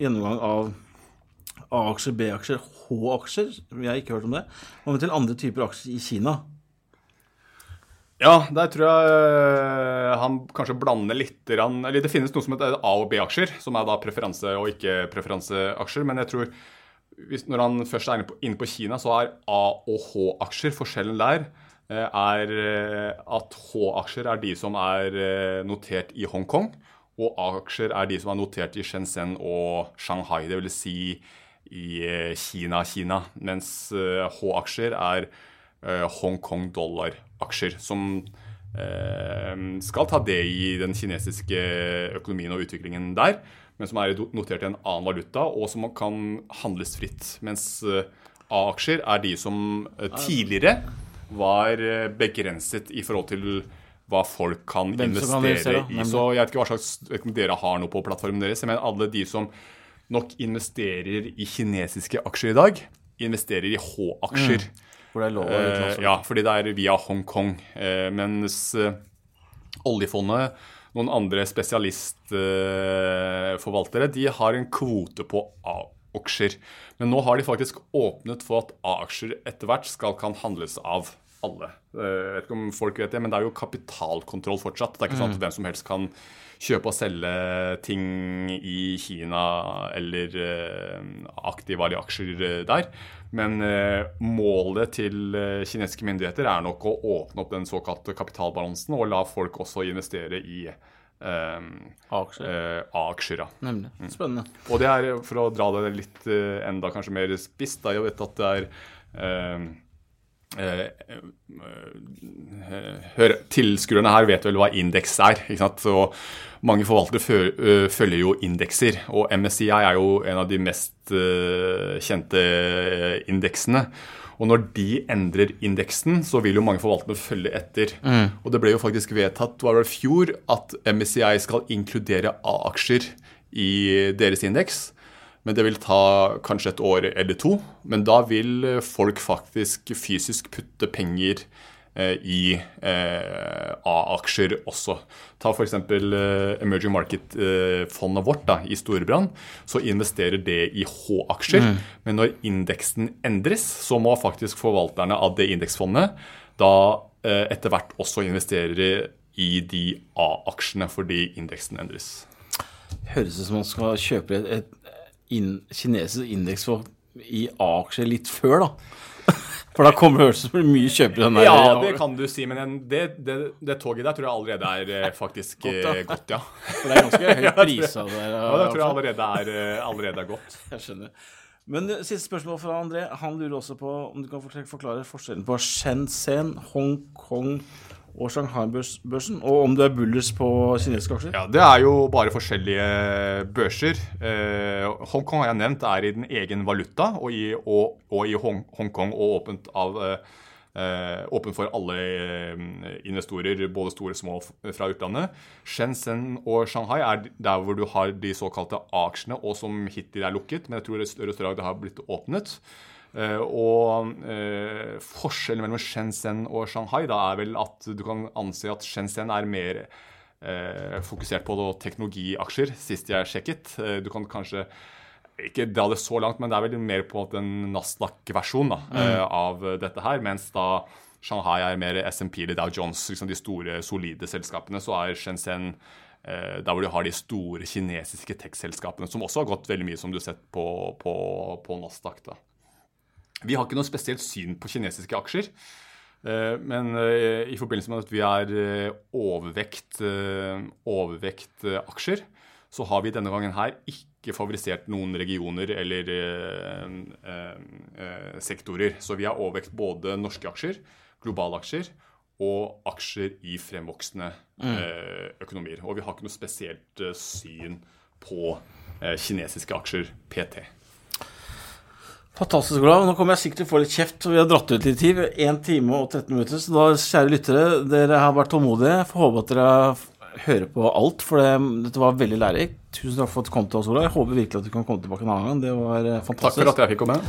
gjennomgang av A-aksjer, B-aksjer, H-aksjer. Jeg har ikke hørt om det. Og til andre typer aksjer i Kina. Ja, der tror jeg øh, han kanskje blander litt Eller det finnes noe som heter A- og B-aksjer, som er da preferanse- og ikke-preferanseaksjer. Men jeg tror hvis, når han først er inne på, Kina, så er A- og H-aksjer forskjellen der øh, er øh, at H-aksjer er de som er notert i Hongkong, og A-aksjer er de som er notert i Shenzhen og Shanghai. Det vil si i øh, Kina, Kina. Mens øh, H-aksjer er øh, Hongkong dollar-aksjer, som eh, skal ta det i den kinesiske økonomien og utviklingen der, men som er notert i en annen valuta, og som kan handles fritt. Mens eh, A-aksjer er de som eh, tidligere var eh, begrenset i forhold til hva folk kan kan investere investere, i. Så jeg vet ikke hva slags dere har noe på plattformen deres, men alle de som nok investerer i kinesiske aksjer i dag, investerer i H-aksjer. Er å Eh, ja, fordi det er via Hongkong. Eh, mens eh, oljefondet, noen andre spesialistforvaltere, de har en kvote på A-aksjer. Men nå har de faktisk åpnet for at A-aksjer etter hvert skal kan handles av alle. Eh, Jeg vet ikke om folk vet det, men det er jo kapitalkontroll fortsatt. Det er ikke sånn at hvem som helst kan kjøpe og selge ting i Kina eller aktiver aktive aksjer eh, der. Men eh, målet til eh, kinesiske myndigheter er nok å åpne opp den såkalte kapitalbalansen og la folk også investere i eh, A-aksjer. eh, A-aksjer. ja. Nemlig. Spennende. Og det er, for å dra det litt uh, enda kanskje mer spisst, da, jeg vet at det er eh, eh, eh, hør, Tilskuerne her vet vel hva indeks er. ikke sant? Så mange forvaltere eh, følger jo indekser, og MSCI er jo en av de mest eh, kjente eh, indeksene. Og når de endrer indeksen, så vil jo mange forvaltere følge etter. Og det ble jo faktisk vedtatt var det fjor at MSCI skal inkludere A-aksjer i deres indeks. Men det vil ta kanskje et år eller to. Men da vil eh, folk faktisk fysisk putte penger eh, i eh, A-aksjer også. Ta f.eks. Eh, Emerging Market-fondet vårt da, i Storebrand. Så investerer det i H-aksjer. Men når indeksen endres, så må faktisk forvalterne av det indeksfondet da eh, etter hvert også investere i de A-aksjene fordi indeksen endres. Høres ut som man skal kjøpe et, et inn, kinesisk indeks i A-aksjer litt før, da. For da kommer det høres ut som mye kjøpere enn. Ja, det kan du si, men det, det, det toget der tror jeg allerede er eh, faktisk Godt, ja. eh, ja. For det er ganske høy pris av det. der, ja det tror jeg altså. allerede er, eh, allerede er godt. Jeg skjønner. Men siste spørsmål fra André. Han lurer også på om du kan forklare forskjellen på Shenzhen, Hongkong og Shanghai-børsen, og om du er bullers på kinesiske aksjer. Ja, Det er jo bare forskjellige børser. Eh, Hongkong har jeg nevnt er i den egen valuta, og i, og, og i Hong, Hongkong og åpent, av, eh, åpent for alle eh, investorer, både store og små fra utlandet. Shenzhen og Shanghai er der hvor du har de såkalte A-aksjene, og som hittil er lukket, men jeg tror i større og det har blitt åpnet. Eh, og eh, forskjellen mellom Shenzhen og Shanghai da er vel at du kan anse at Shenzhen er mer eh, fokusert på teknologiaksjer, sist jeg sjekket. Du kan kanskje ikke dra det så langt, men det er vel mer på en Nasdaq-versjon da, eh, av dette her. Mens da Shanghai er mer SMP eller Dow Jones, liksom de store, solide selskapene, så er Shenzhen eh, der hvor du har de store kinesiske tech-selskapene, som også har gått veldig mye, som du har sett på, på, på Nasdaq. da. Vi har ikke noe spesielt syn på kinesiske aksjer. eh, Men eh, i forbindelse med at vi er eh, overvekt, overvekt aksjer, så har vi denne gangen her ikke favorisert noen regioner eller sektorer. Så vi har overvekt både norske aksjer, globale aksjer og aksjer i fremvoksende eh, økonomier. Og vi har ikke noe spesielt syn på kinesiske aksjer PT. Fantastisk Olav. Nå kommer jeg sikkert til å få litt kjeft, og vi har dratt ut litt tid. 1 time og 13 minutter. Så da, kjære lyttere, dere har vært tålmodige. Får håpe at dere hører på alt, for det, dette var veldig lærerikt. Tusen takk for at du kom til oss, Ola. Jeg håper virkelig at du kan komme tilbake en annen gang. Det var fantastisk. Takk for at jeg fikk komme.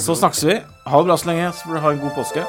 Så snakkes vi. Ha det bra så lenge, så får du ha en god påske.